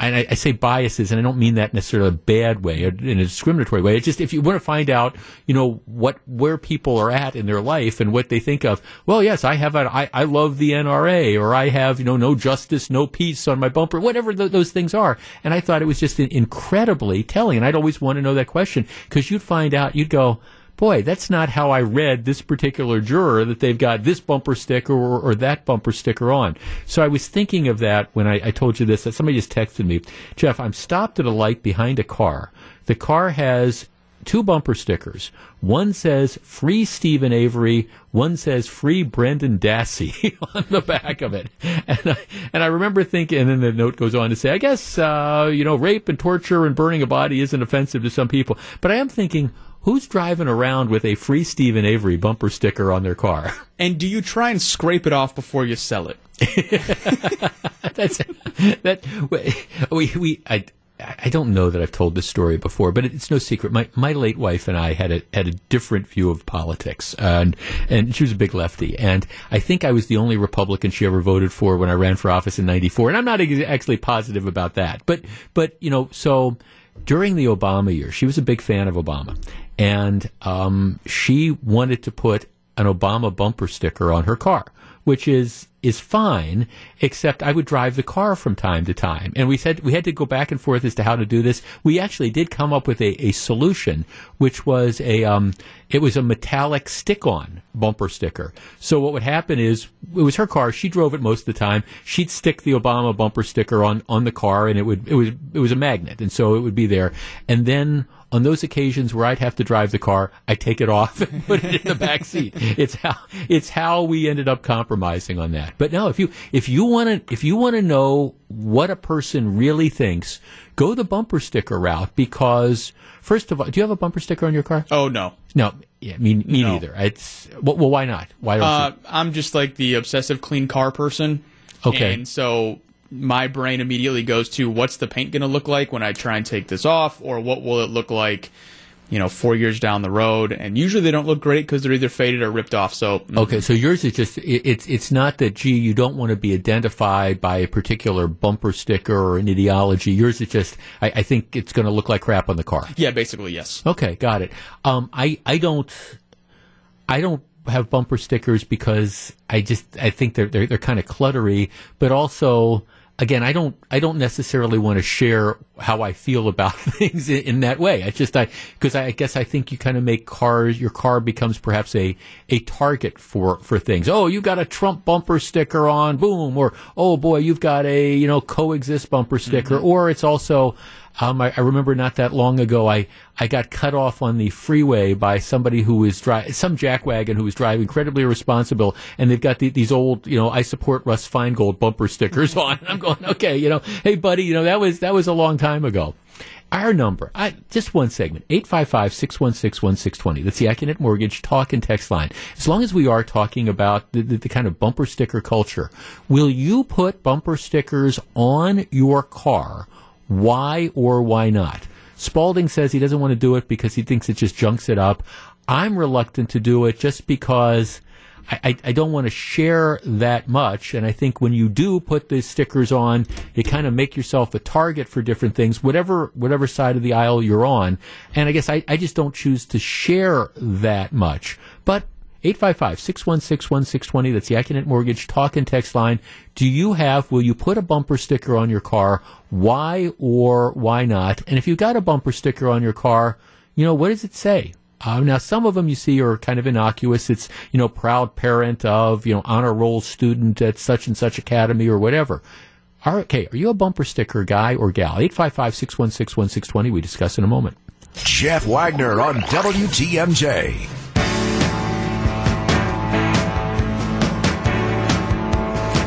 B: and I, I, say biases, and I don't mean that necessarily a bad way, or in a discriminatory way. It's just if you want to find out, you know, what where people are at in their life and what they think of. Well, yes, I have a, I, I love the NRA, or I have, you know, no justice, no peace on my bumper, whatever th- those things are. And I thought it was just incredibly telling, and I'd always want to know that question because you'd find out, you'd go boy, that's not how I read this particular juror that they've got this bumper sticker or, or that bumper sticker on. So I was thinking of that when I, I told you this. That somebody just texted me, Jeff, I'm stopped at a light behind a car. The car has two bumper stickers. One says free Steven Avery, one says free Brendan Dassey on the back of it. And I, and I remember thinking, and then the note goes on to say, I guess, uh, you know, rape and torture and burning a body isn't offensive to some people. But I am thinking, who's driving around with a free Steven Avery bumper sticker on their car?
E: And do you try and scrape it off before you sell it?
B: That's that we we I I don't know that I've told this story before, but it's no secret. My my late wife and I had a had a different view of politics, and and she was a big lefty, and I think I was the only Republican she ever voted for when I ran for office in '94, and I'm not actually positive about that, but but you know so during the Obama year, she was a big fan of Obama, and um, she wanted to put an Obama bumper sticker on her car, which is is fine, except I would drive the car from time to time. And we said we had to go back and forth as to how to do this. We actually did come up with a, a solution, which was a um, it was a metallic stick-on bumper sticker. So what would happen is it was her car. She drove it most of the time. She'd stick the Obama bumper sticker on on the car, and it would it was it was a magnet, and so it would be there. And then on those occasions where I'd have to drive the car, I take it off and put it in the back seat. It's how it's how we ended up compromising on that. But no, if you if you want to if you want to know what a person really thinks, go the bumper sticker route because first of all, do you have a bumper sticker on your car?
E: Oh no,
B: No, yeah, me, me
E: No.
B: neither. It's well, well, why not? Why don't
E: uh,
B: you?
E: I'm just like the obsessive clean car person.
B: Okay.
E: and so my brain immediately goes to what's the paint going to look like when I try and take this off, or what will it look like, you know, four years down the road? And usually they don't look great because they're either faded or ripped off. So mm,
B: Okay, so yours is just it, it's it's not that gee you don't want to be identified by a particular bumper sticker or an ideology. Yours is just I, I think it's going to look like crap on the car.
E: yeah, basically yes.
B: Okay, got it. Um, I I don't I don't have bumper stickers because I just I think they're they're, they're kind of cluttery, but also. Again, I don't. I don't necessarily want to share how I feel about things in, in that way. I just, I because I, guess I think you kind of make cars. Your car becomes perhaps a a target for for things. Oh, you got a Trump bumper sticker on, boom, or oh boy, you've got a you know coexist bumper sticker, mm-hmm. or it's also um, I, I remember not that long ago, I, I got cut off on the freeway by somebody who was driving, some jackwagon who was driving incredibly irresponsible, and they've got the, these old, you know, I support Russ Feingold bumper stickers on. I'm going, okay, you know, hey buddy, you know, that was, that was a long time ago. Our number, I, just one segment, 855-616-1620. That's the Accunet Mortgage talk and text line. As long as we are talking about the, the, the kind of bumper sticker culture, will you put bumper stickers on your car? Why or why not? Spalding says he doesn't want to do it because he thinks it just junks it up. I'm reluctant to do it just because I, I, I don't want to share that much. And I think when you do put the stickers on, you kind of make yourself a target for different things, whatever whatever side of the aisle you're on. And I guess I, I just don't choose to share that much. But 855-616-1620. That's the Accunet Mortgage talk and text line. Do you have, will you put a bumper sticker on your car? Why or why not? And if you've got a bumper sticker on your car, you know, what does it say? Uh, now, some of them you see are kind of innocuous. It's, you know, proud parent of, you know, honor roll student at such and such academy or whatever. Okay, are you a bumper sticker guy or gal? 855-616-1620. We discuss in a moment.
A: Jeff Wagner on WTMJ.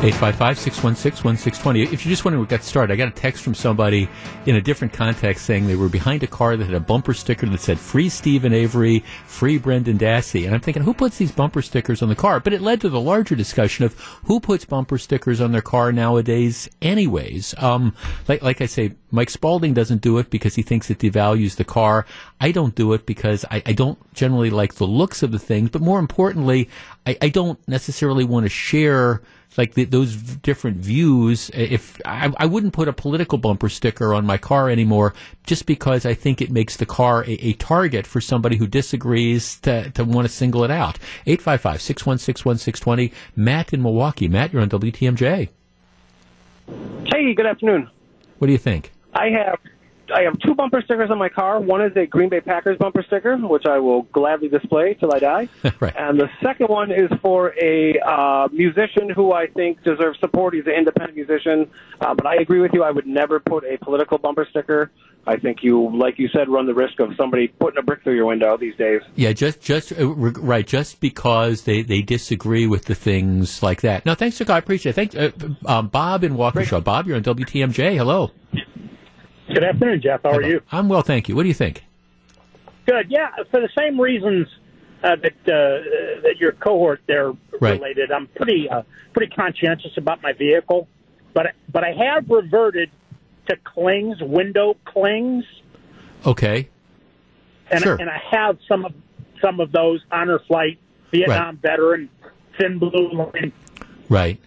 B: 855-616-1620. If you're just wondering what got started, I got a text from somebody in a different context saying they were behind a car that had a bumper sticker that said free Steven Avery, free Brendan Dassey. And I'm thinking, who puts these bumper stickers on the car? But it led to the larger discussion of who puts bumper stickers on their car nowadays anyways. Um, like, like I say, Mike Spalding doesn't do it because he thinks it devalues the car. I don't do it because I, I don't generally like the looks of the things, but more importantly, I, I don't necessarily want to share like the, those different views. If I, I wouldn't put a political bumper sticker on my car anymore, just because I think it makes the car a, a target for somebody who disagrees to, to want to single it out. 855-616-1620. Matt in Milwaukee. Matt, you're on WTMJ.
F: Hey, good afternoon.
B: What do you think?
F: I have I have two bumper stickers on my car. One is a Green Bay Packers bumper sticker, which I will gladly display till I die.
B: Right.
F: And the second one is for a uh, musician who I think deserves support. He's an independent musician, uh, but I agree with you. I would never put a political bumper sticker. I think you, like you said, run the risk of somebody putting a brick through your window these days.
B: Yeah, just just uh, right, just because they, they disagree with the things like that. No, thanks, Rick. I appreciate it. Thanks, uh, um, Bob in Waukesha. Bob, you're on WTMJ. Hello.
G: Good afternoon, Jeff. How are you?
B: I'm well, thank you. What do you think?
G: Good. Yeah, for the same reasons uh, that uh, that your cohort there
B: Right.
G: related, I'm pretty uh, pretty conscientious about my vehicle, but but I have reverted to clings, window clings,
B: Okay.
G: and
B: Sure.
G: and I have some of some of those honor flight Vietnam veteran thin blue line.
B: Right.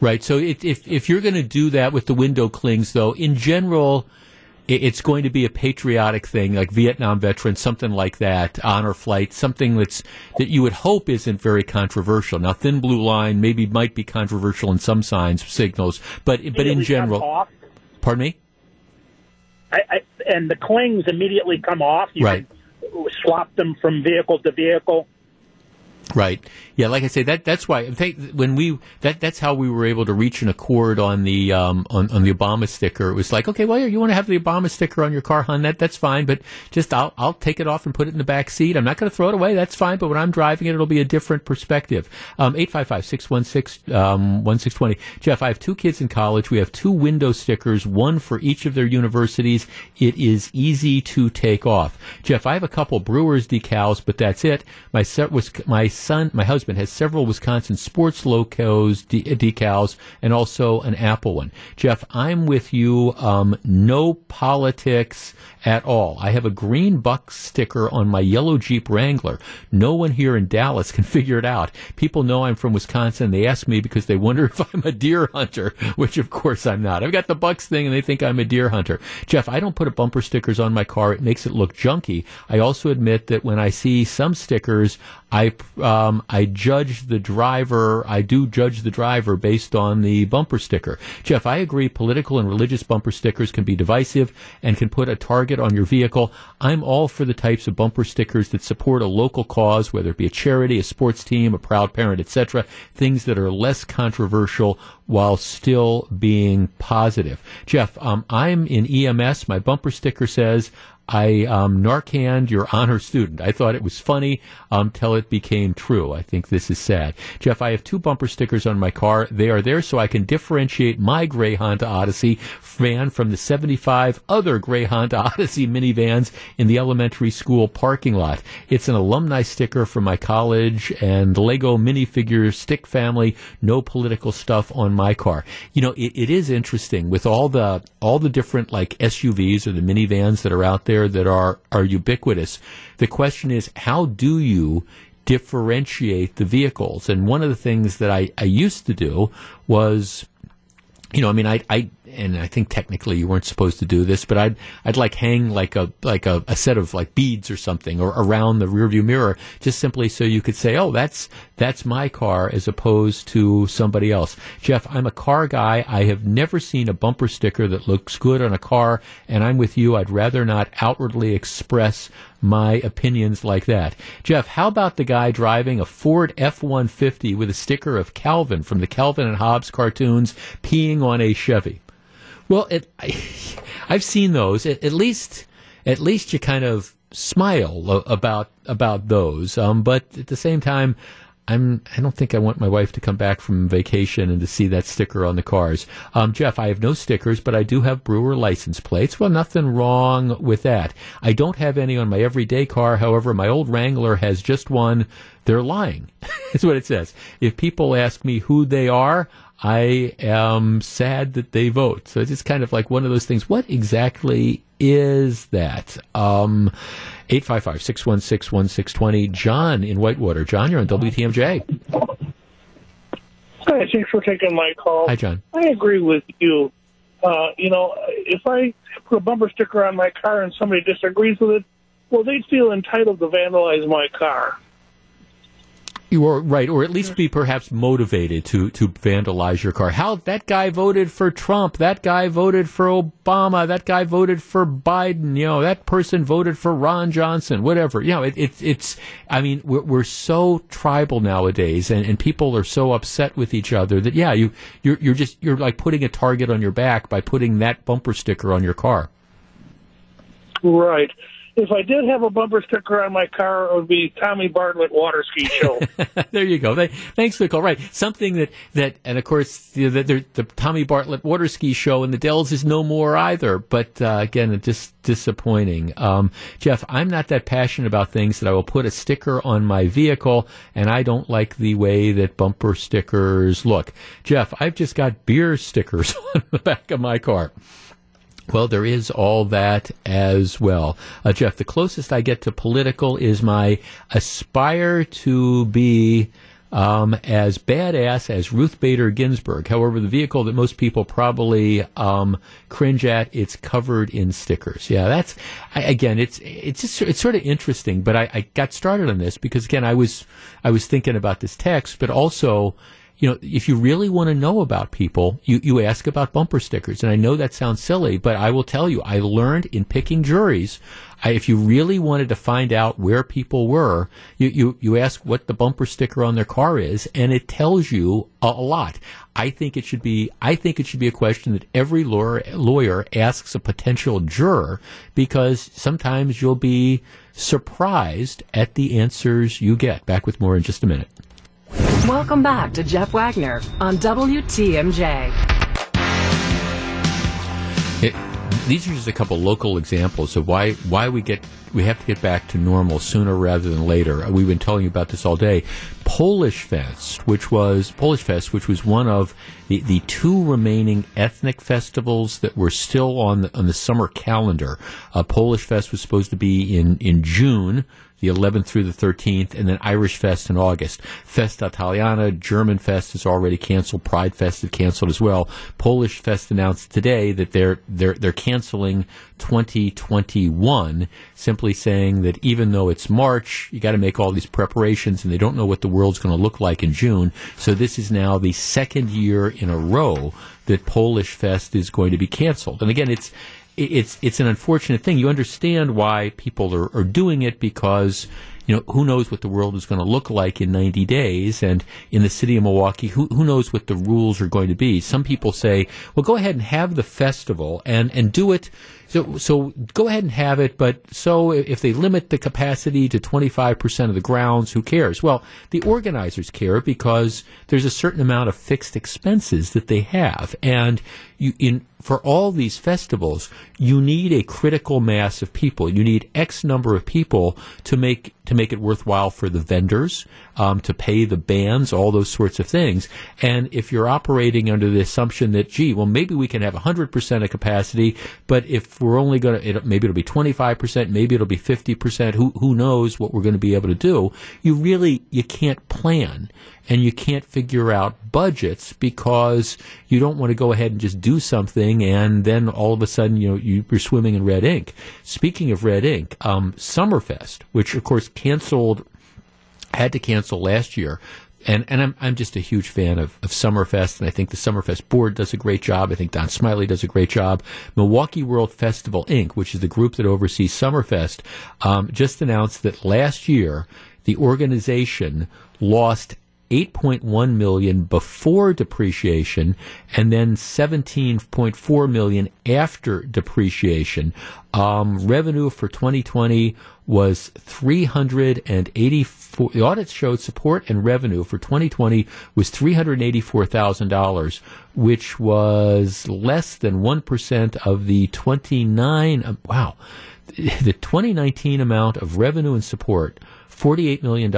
B: Right. So if if, if you're going to do that with the window clings, though, in general, it's going to be a patriotic thing, like Vietnam veterans, something like that, honor flight, something that's that you would hope isn't very controversial. Now, thin blue line maybe might be controversial in some signs signals, but but in general, pardon me.
G: I, I, and the clings immediately come off. You
B: right.
G: swap them from vehicle to vehicle.
B: Right. Yeah. Like I say, that that's why when we that that's how we were able to reach an accord on the um, on on the Obama sticker. It was like, okay, well, you want to have the Obama sticker on your car, hon? That that's fine, but just I'll I'll take it off and put it in the back seat. I'm not going to throw it away. That's fine. But when I'm driving it, it'll be a different perspective. Um, eight five five six one six um, one six twenty. Jeff, I have two kids in college. We have two window stickers, one for each of their universities. It is easy to take off. Jeff, I have a couple Brewers decals, but that's it. My set was my son, my husband, has several Wisconsin sports locos de- decals and also an Apple one. Jeff, I'm with you. Um, no politics at all. I have a green buck sticker on my yellow Jeep Wrangler. No one here in Dallas can figure it out. People know I'm from Wisconsin. They ask me because they wonder if I'm a deer hunter, which of course I'm not. I've got the bucks thing and they think I'm a deer hunter. Jeff, I don't put bumper stickers on my car. It makes it look junky. I also admit that when I see some stickers, I um, I judge the driver. I do judge the driver based on the bumper sticker. Jeff, I agree. Political and religious bumper stickers can be divisive and can put a target on your vehicle. I'm all for the types of bumper stickers that support a local cause, whether it be a charity, a sports team, a proud parent, etc. Things that are less controversial while still being positive. Jeff, um, I'm in EMS. My bumper sticker says I um, Narcaned your honor student. I thought it was funny until um, it became true. I think this is sad. Jeff, I have two bumper stickers on my car. They are there so I can differentiate my gray Honda Odyssey van from the 75 other gray Honda Odyssey minivans in the elementary school parking lot. It's an alumni sticker from my college and Lego minifigure stick family. No political stuff on my car. You know, it, it is interesting with all the all the different like SUVs or the minivans that are out there that are, are ubiquitous. The question is, how do you differentiate the vehicles? And one of the things that I, I used to do was, you know, I mean, I, I and I think technically you weren't supposed to do this, but I'd I'd like hang like a like a, a set of like beads or something or around the rearview mirror, just simply so you could say, oh, that's that's my car as opposed to somebody else. Jeff, I'm a car guy. I have never seen a bumper sticker that looks good on a car, and I'm with you. I'd rather not outwardly express my opinions like that. Jeff, how about the guy driving a Ford F 150 with a sticker of Calvin from the Calvin and Hobbes cartoons peeing on a Chevy? Well, it, I, have seen those. At, at, least, at least you kind of smile about about those. Um, but at the same time, I'm. I don't think I want my wife to come back from vacation and to see that sticker on the cars. Um, Jeff, I have no stickers, but I do have brewer license plates. Well, nothing wrong with that. I don't have any on my everyday car. However, my old Wrangler has just one. They're lying. That's what it says. If people ask me who they are, I am sad that they vote. So it's just kind of like one of those things. What exactly is that? Um, 855 616 1620. John in Whitewater. John, you're on WTMJ.
H: Hi, thanks for taking my call.
B: Hi, John.
H: I agree with you. Uh, you know, if I put a bumper sticker on my car and somebody disagrees with it, well, they'd feel entitled to vandalize my car.
B: You are right, or at least be perhaps motivated to to vandalize your car. How that guy voted for Trump, that guy voted for Obama, that guy voted for Biden. You know, that person voted for Ron Johnson. Whatever. You know, it, it it's. I mean, we're, we're so tribal nowadays, and, and people are so upset with each other that yeah, you you're you're just you're like putting a target on your back by putting that bumper sticker on your car.
H: Right if I did have a bumper sticker on my car, it would be Tommy Bartlett Water Ski Show.
B: there you go. Thanks for the call. Right, something that that, and of course, the, the, the Tommy Bartlett Water Ski Show in the Dells is no more either. But uh, again, just disappointing. Um, Jeff, I'm not that passionate about things that I will put a sticker on my vehicle, and I don't like the way that bumper stickers look. Jeff, I've just got beer stickers on the back of my car. Well, there is all that as well. Uh, Jeff, the closest I get to political is my aspire to be um, as badass as Ruth Bader Ginsburg. However, the vehicle that most people probably um, cringe at, it's covered in stickers. Yeah, that's I, again, it's it's just it's sort of interesting. But I, I got started on this because again, I was I was thinking about this text, but also you know, if you really want to know about people, you, you ask about bumper stickers. And I know that sounds silly, but I will tell you, I learned in picking juries, I, if you really wanted to find out where people were, you, you, you ask what the bumper sticker on their car is, and it tells you a, a lot. I think it should be, I think it should be a question that every lawyer, lawyer asks a potential juror because sometimes you'll be surprised at the answers you get. Back with more in just a minute.
I: Welcome back to Jeff Wagner on WTMJ.
B: It, these are just a couple local examples of why why we get we have to get back to normal sooner rather than later. We've been telling you about this all day. Polish Fest, which was Polish Fest, which was one of the, the two remaining ethnic festivals that were still on the, on the summer calendar. Uh, Polish Fest was supposed to be in in June the 11th through the 13th, and then Irish Fest in August. Festa Italiana, German Fest is already canceled. Pride Fest is canceled as well. Polish Fest announced today that they're they're they're canceling 2021, simply saying that even though it's March, you got to make all these preparations, and they don't know what the world's going to look like in June. So this is now the second year in a row that Polish Fest is going to be canceled. And again, it's it's it's an unfortunate thing. You understand why people are, are doing it because you know who knows what the world is going to look like in 90 days, and in the city of Milwaukee, who who knows what the rules are going to be. Some people say, well, go ahead and have the festival and and do it so, so go ahead and have it, but so if they limit the capacity to 25% of the grounds, who cares? Well, the organizers care because there's a certain amount of fixed expenses that they have. And you, in, for all these festivals, you need a critical mass of people. You need X number of people to make to make it worthwhile for the vendors, um, to pay the bands, all those sorts of things. And if you're operating under the assumption that, gee, well, maybe we can have 100% of capacity, but if we're only going to, maybe it'll be 25%, maybe it'll be 50%, who, who knows what we're going to be able to do, you really, you can't plan and you can't figure out budgets because you don't want to go ahead and just do something and then all of a sudden you know you're swimming in red ink. Speaking of red ink, um, Summerfest, which of course canceled, had to cancel last year. And, and I'm, I'm just a huge fan of, of Summerfest, and I think the Summerfest board does a great job. I think Don Smiley does a great job. Milwaukee World Festival Inc., which is the group that oversees Summerfest, um, just announced that last year the organization lost 8.1 million before depreciation and then 17.4 million after depreciation. Um, revenue for 2020 was 384. The audit showed support and revenue for 2020 was $384,000, which was less than 1% of the 29. Uh, wow. The 2019 amount of revenue and support, $48 million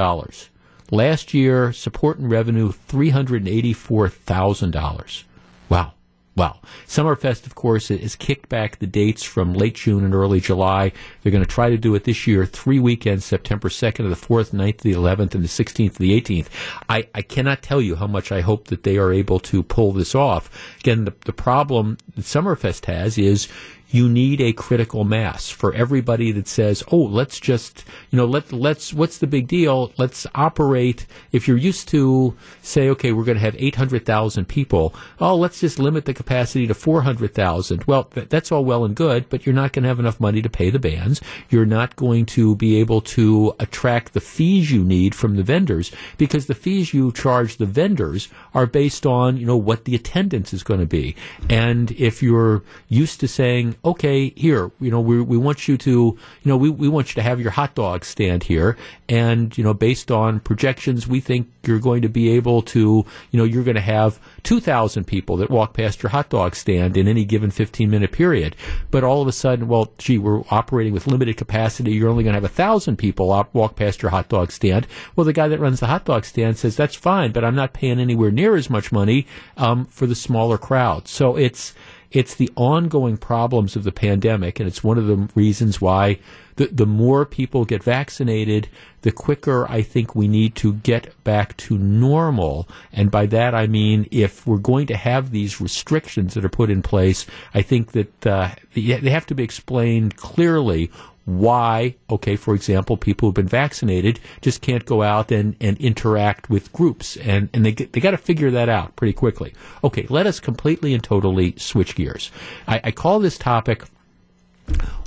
B: Last year, support and revenue $384,000. Wow. Wow. Summerfest, of course, has kicked back the dates from late June and early July. They're going to try to do it this year, three weekends, September 2nd to the 4th, 9th to the 11th, and the 16th to the 18th. I, I cannot tell you how much I hope that they are able to pull this off. Again, the, the problem that Summerfest has is you need a critical mass for everybody that says, "Oh, let's just, you know, let let's what's the big deal? Let's operate." If you're used to say, "Okay, we're going to have 800,000 people," oh, let's just limit the capacity to 400,000. Well, that's all well and good, but you're not going to have enough money to pay the bands. You're not going to be able to attract the fees you need from the vendors because the fees you charge the vendors are based on, you know, what the attendance is going to be. And if you're used to saying, okay, here, you know, we, we want you to, you know, we, we want you to have your hot dog stand here. And, you know, based on projections, we think you're going to be able to, you know, you're going to have 2,000 people that walk past your hot dog stand in any given 15 minute period. But all of a sudden, well, gee, we're operating with limited capacity. You're only going to have a thousand people op- walk past your hot dog stand. Well, the guy that runs the hot dog stand says, that's fine, but I'm not paying anywhere near as much money, um, for the smaller crowd. So it's, It's the ongoing problems of the pandemic, and it's one of the reasons why the, the more people get vaccinated, the quicker I think we need to get back to normal. And by that I mean if we're going to have these restrictions that are put in place, I think that uh, they have to be explained clearly why, okay, for example, people who've been vaccinated just can't go out and, and interact with groups. And, and they, they got to figure that out pretty quickly. Okay, let us completely and totally switch gears. I, I call this topic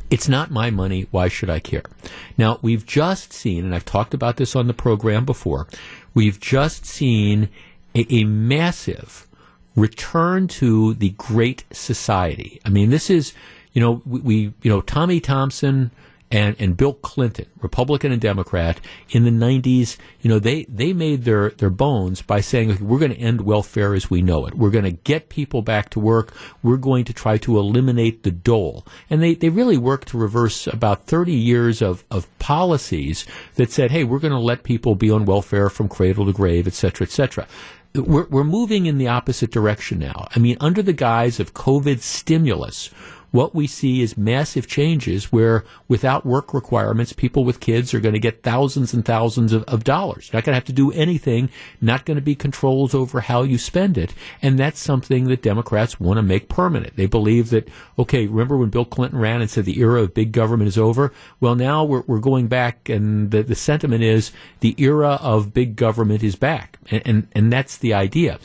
B: it's not my money. Why should I care? Now, we've just seen, and I've talked about this on the program before, we've just seen a, a massive return to the Great Society. I mean, this is, you know, we, we you know, Tommy Thompson, and, and Bill Clinton, Republican and Democrat, in the 90s, you know, they, they made their, their bones by saying, okay, we're going to end welfare as we know it. We're going to get people back to work. We're going to try to eliminate the dole. And they, they really worked to reverse about 30 years of, of policies that said, hey, we're going to let people be on welfare from cradle to grave, et cetera, et cetera we're, we're moving in the opposite direction now. I mean, under the guise of COVID stimulus, what we see is massive changes where without work requirements, people with kids are going to get thousands and thousands of, of dollars. Not going to have to do anything, not going to be controls over how you spend it. And that's something that Democrats want to make permanent. They believe that, okay, remember when Bill Clinton ran and said the era of big government is over? Well, now we're, we're going back and the, the sentiment is the era of big government is back. And, and, and that's the idea.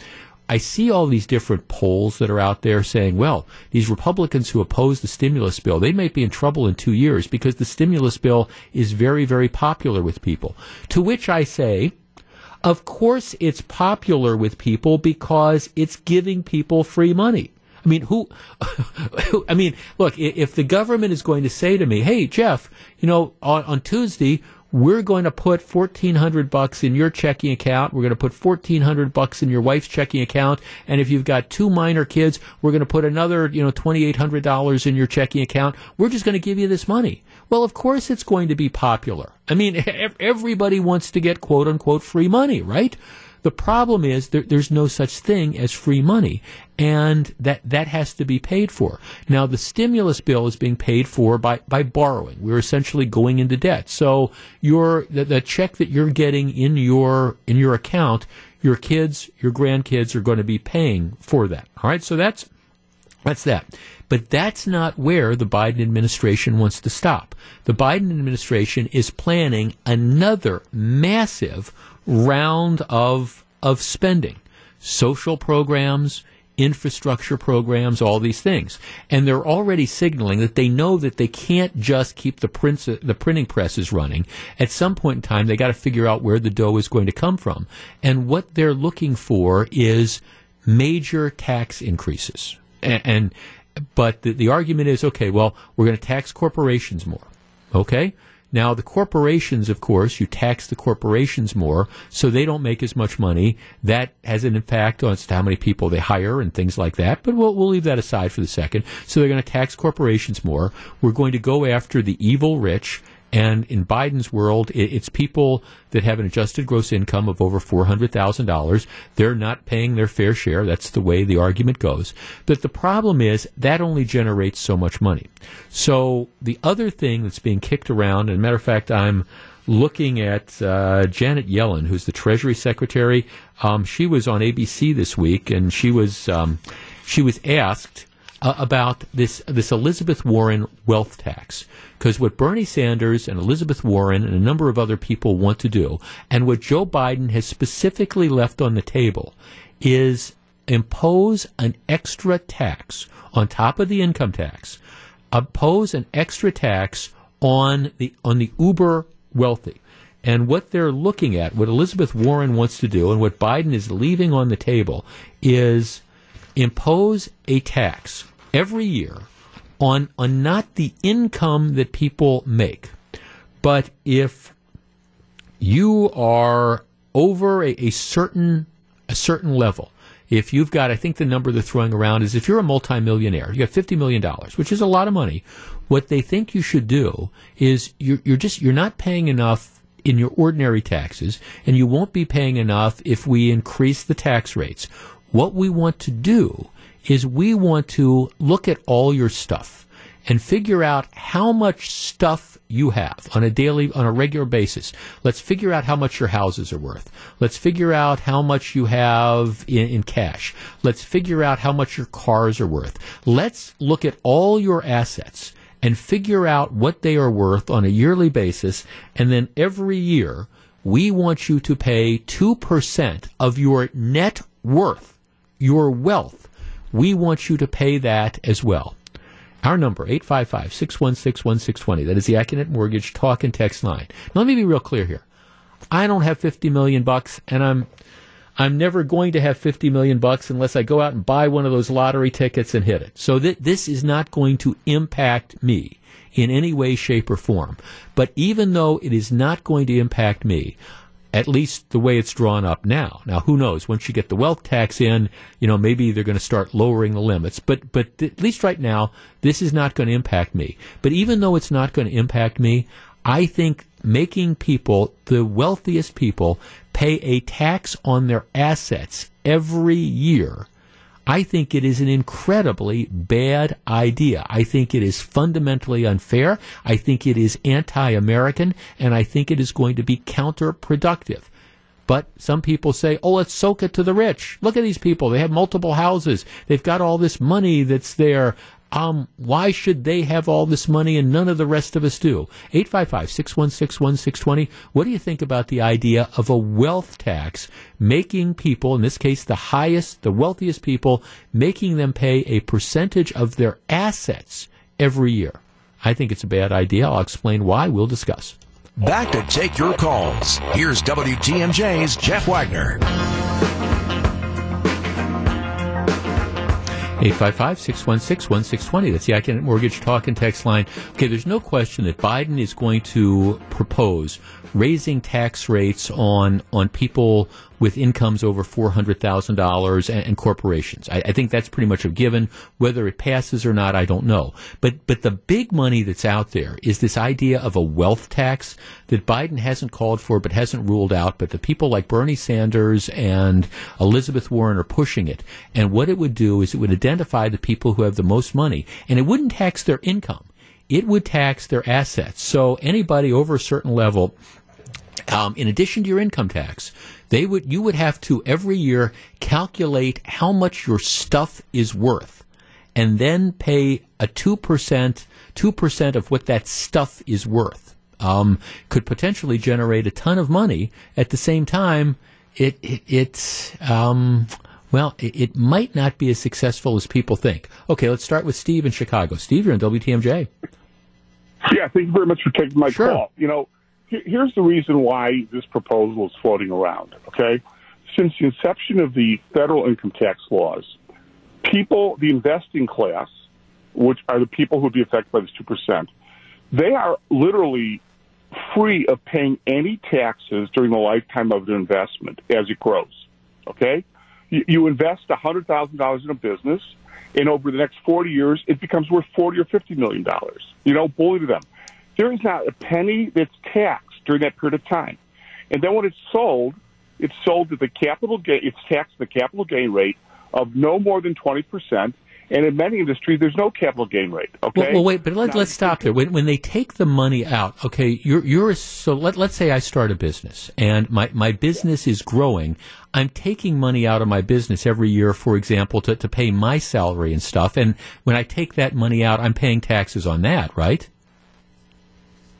B: I see all these different polls that are out there saying, well, these Republicans who oppose the stimulus bill, they might be in trouble in two years because the stimulus bill is very, very popular with people. To which I say, of course it's popular with people because it's giving people free money. I mean, who, I mean, look, if the government is going to say to me, hey, Jeff, you know, on, on Tuesday, we're going to put 1400 bucks in your checking account. We're going to put 1400 bucks in your wife's checking account. And if you've got two minor kids, we're going to put another, you know, $2,800 in your checking account. We're just going to give you this money. Well, of course it's going to be popular. I mean, everybody wants to get quote unquote free money, right? The problem is there, there's no such thing as free money, and that that has to be paid for. Now, the stimulus bill is being paid for by by borrowing. We're essentially going into debt. So your the, the check that you're getting in your in your account, your kids, your grandkids are going to be paying for that. All right, so that's that's that. But that's not where the Biden administration wants to stop. The Biden administration is planning another massive round of of spending, social programs, infrastructure programs, all these things. And they're already signaling that they know that they can't just keep the, prints, the printing presses running. At some point in time, they got to figure out where the dough is going to come from. And what they're looking for is major tax increases. And, and but the, the argument is, okay, well, we're going to tax corporations more. Okay? Now, the corporations, of course, you tax the corporations more, so they don't make as much money. That has an impact on how many people they hire and things like that, but we'll, we'll leave that aside for the second. So they're going to tax corporations more. We're going to go after the evil rich and in Biden's world, it's people that have an adjusted gross income of over $400,000. They're not paying their fair share. That's the way the argument goes. But the problem is that only generates so much money. So the other thing that's being kicked around, and matter of fact, I'm looking at uh, Janet Yellen, who's the Treasury Secretary. Um, she was on ABC this week, and she was um, she was asked uh, about this this Elizabeth Warren wealth tax. Because what Bernie Sanders and Elizabeth Warren and a number of other people want to do, and what Joe Biden has specifically left on the table, is impose an extra tax on top of the income tax, impose an extra tax on the on the uber wealthy. And what they're looking at, what Elizabeth Warren wants to do, and what Biden is leaving on the table, is impose a tax every year on on not the income that people make, but if you are over a, a certain a certain level, if you've got, I think the number they're throwing around is if you're a multimillionaire, you got fifty million dollars, which is a lot of money. What they think you should do is you're, you're just you're not paying enough in your ordinary taxes, and you won't be paying enough if we increase the tax rates. What we want to do is we want to look at all your stuff and figure out how much stuff you have on a daily, on a regular basis. Let's figure out how much your houses are worth. Let's figure out how much you have in, in cash. Let's figure out how much your cars are worth. Let's look at all your assets and figure out what they are worth on a yearly basis. And then every year, we want you to pay 2% of your net worth, your wealth. We want you to pay that as well. Our number, 855-616-1620. That is the Accunet Mortgage talk and text line. Let me be real clear here. I don't have 50 million bucks and I'm I'm never going to have 50 million bucks unless I go out and buy one of those lottery tickets and hit it. So th- this is not going to impact me in any way, shape, or form. But even though it is not going to impact me, at least the way it's drawn up now. Now, who knows? Once you get the wealth tax in, you know, maybe they're going to start lowering the limits. But, but th- at least right now, this is not going to impact me. But even though it's not going to impact me, I think making people, the wealthiest people, pay a tax on their assets every year I think it is an incredibly bad idea. I think it is fundamentally unfair. I think it is anti American, and I think it is going to be counterproductive. But some people say, oh, let's soak it to the rich. Look at these people. They have multiple houses. They've got all this money that's there. Um, why should they have all this money and none of the rest of us do? 855-616-1620. What do you think about the idea of a wealth tax making people, in this case the highest, the wealthiest people, making them pay a percentage of their assets every year? I think it's a bad idea. I'll explain why. We'll discuss.
A: Back to take your calls. Here's WTMJ's Jeff Wagner.
B: 855-616-1620. That's the Accunet Mortgage Talk and Text line. Okay, there's no question that Biden is going to propose raising tax rates on on people with incomes over four hundred thousand dollars and corporations. I, I, think that's pretty much a given. Whether it passes or not, I don't know. But but the big money that's out there is this idea of a wealth tax that Biden hasn't called for, but hasn't ruled out. But the people like Bernie Sanders and Elizabeth Warren are pushing it. And what it would do is it would identify the people who have the most money, and it wouldn't tax their income. It would tax their assets. So anybody over a certain level um, in addition to your income tax, they would you would have to every year calculate how much your stuff is worth, and then pay a two percent two percent of what that stuff is worth. Um, could potentially generate a ton of money. At the same time, it it, it um, well, it, it, might not be as successful as people think. Okay, let's start with Steve in Chicago. Steve, you're in WTMJ.
J: Yeah, thank you very much for taking my
B: sure.
J: call. You know, here's the reason why this proposal is floating around, okay? Since the inception of the federal income tax laws, people, the investing class, which are the people who would be affected by this 2%, they are literally free of paying any taxes during the lifetime of their investment as it grows, okay? You, you invest $100,000 in a business, and over the next 40 years, it becomes worth 40 or $50 million. You know, bully to them there is not a penny that's taxed during that period of time. And then when it's sold, it's sold at the capital gain, it's taxed at the capital gain rate of no more than 20%. And in many industries, there's no capital gain rate. Okay.
B: Well, well wait, but let, let's stop there. When, when they take the money out, okay, you're, you're so let, let's say I start a business and my, my business is growing. I'm taking money out of my business every year, for example, to, to pay my salary and stuff. And when I take that money out, I'm paying taxes on that, right?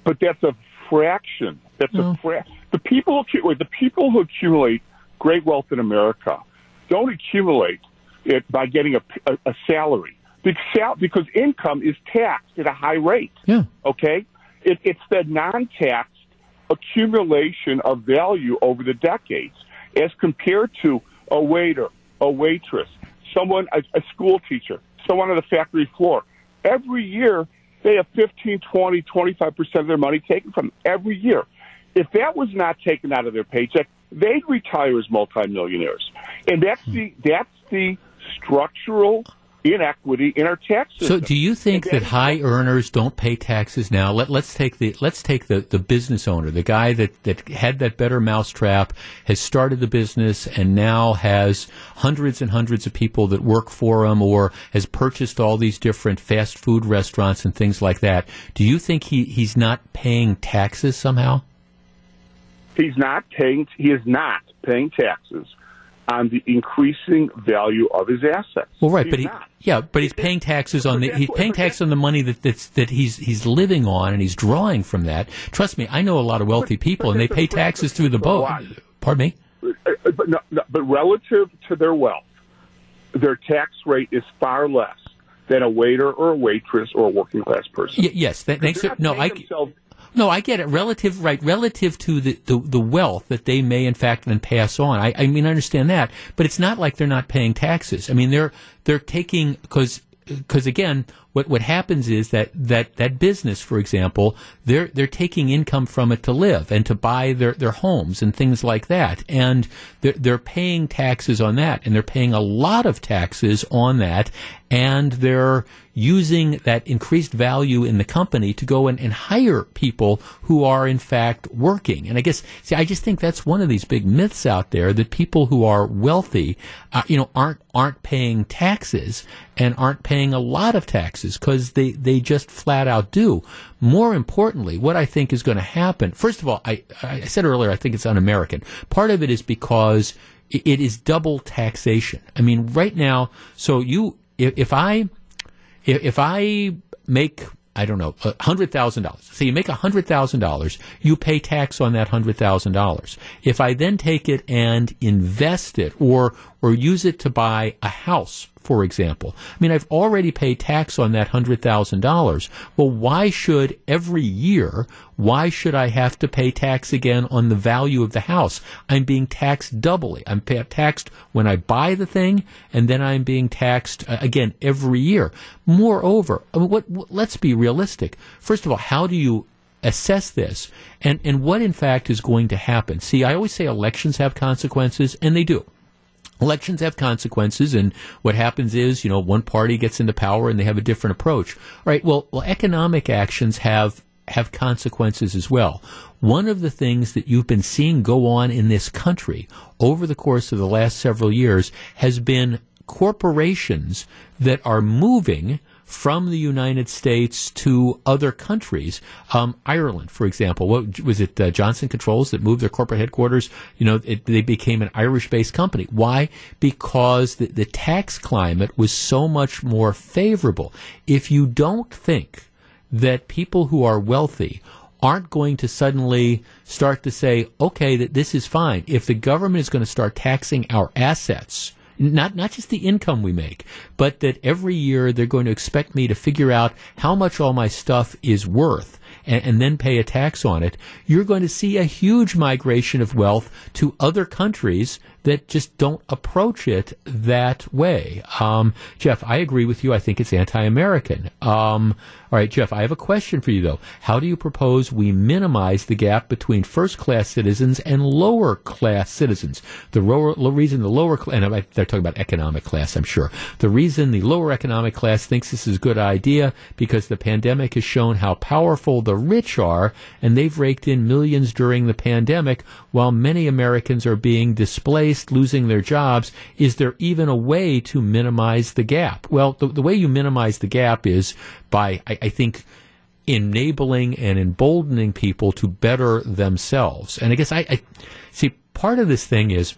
J: But that's a fraction. That's a oh. fraction. the people who the people who accumulate great wealth in America don't accumulate it by getting a, a, a salary because income is taxed at a high rate.
B: Yeah.
J: Okay. It, it's the non-taxed accumulation of value over the decades, as compared to a waiter, a waitress, someone, a, a school teacher, someone on the factory floor. Every year, they have 15, 20, 25% of their money taken from every year. If that was not taken out of their paycheck, they'd retire as multimillionaires. And that's hmm. the, that's the structural inequity in our tax system.
B: So, do you think that high earners don't pay taxes now? Let, let's take the let's take the, the business owner, the guy that, that had that better mousetrap, has started the business, and now has hundreds and hundreds of people that work for him, or has purchased all these different fast food restaurants and things like that. Do you think he, he's not paying taxes somehow?
J: He's not paying. He is not paying taxes on the increasing value of his assets.
B: Well, right,
J: He's
B: but he,
J: not.
B: yeah, but he's paying taxes on the he's paying tax on the money that that's, that he's he's living on, and he's drawing from that. Trust me, I know a lot of wealthy people, and they pay taxes through the boat. Pardon me.
J: Uh, but, no, no, but relative to their wealth, their tax rate is far less than a waiter or a waitress or a working class person.
B: Y- yes, that, thanks. No, I
J: themselves-
B: no, I get it. Relative, right? Relative to the, the, the wealth that they may in fact then pass on. I, I mean, I understand that, but it's not like they're not paying taxes. I mean, they're they're taking because because again, what what happens is that that that business, for example, they're they're taking income from it to live and to buy their their homes and things like that, and they're they're paying taxes on that, and they're paying a lot of taxes on that, and they're using that increased value in the company to go and, and hire people who are in fact working. And I guess, see, I just think that's one of these big myths out there that people who are wealthy, uh, you know, aren't aren't paying taxes and aren't paying a lot of taxes because they they just flat out do. More importantly, what I think is going to happen. First of all, I I said earlier I think it's un-American. Part of it is because it is double taxation. I mean, right now, so you if, if I if, I make I don't know hundred thousand dollars. So you make hundred thousand dollars, you pay tax on that hundred thousand dollars. If I then take it and invest it or or use it to buy a house, for example, I mean I've already paid tax on that hundred thousand dollars. Well, why should every year? Why should I have to pay tax again on the value of the house? I'm being taxed doubly. I'm taxed when I buy the thing, and then I'm being taxed uh, again every year. Moreover, I mean, what, what, let's be realistic. First of all, how do you assess this, and and what in fact is going to happen? See, I always say elections have consequences, and they do. Elections have consequences, and what happens is, you know, one party gets into power and they have a different approach. All right. Well, well, economic actions have have consequences as well. One of the things that you've been seeing go on in this country over the course of the last several years has been corporations that are moving from the United States to other countries. Um, Ireland, for example, what was it? Uh, Johnson Controls that moved their corporate headquarters. You know, it, they became an Irish-based company. Why? Because the, the tax climate was so much more favorable. If you don't think that people who are wealthy aren't going to suddenly start to say, okay, that this is fine. If the government is going to start taxing our assets, not not just the income we make, but that every year they're going to expect me to figure out how much all my stuff is worth and, and then pay a tax on it, you're going to see a huge migration of wealth to other countries that just don't approach it that way. Um, Jeff, I agree with you. I think it's anti-American. Um, all right, Jeff, I have a question for you though. How do you propose we minimize the gap between first-class citizens and lower-class citizens? The reason the lower class, and they're talking about economic class, I'm sure. The reason the lower economic class thinks this is a good idea because the pandemic has shown how powerful the rich are, and they've raked in millions during the pandemic, while many Americans are being displaced, losing their jobs. Is there even a way to minimize the gap? Well, the, the way you minimize the gap is by, I, I think, enabling and emboldening people to better themselves. And I guess I, I see part of this thing is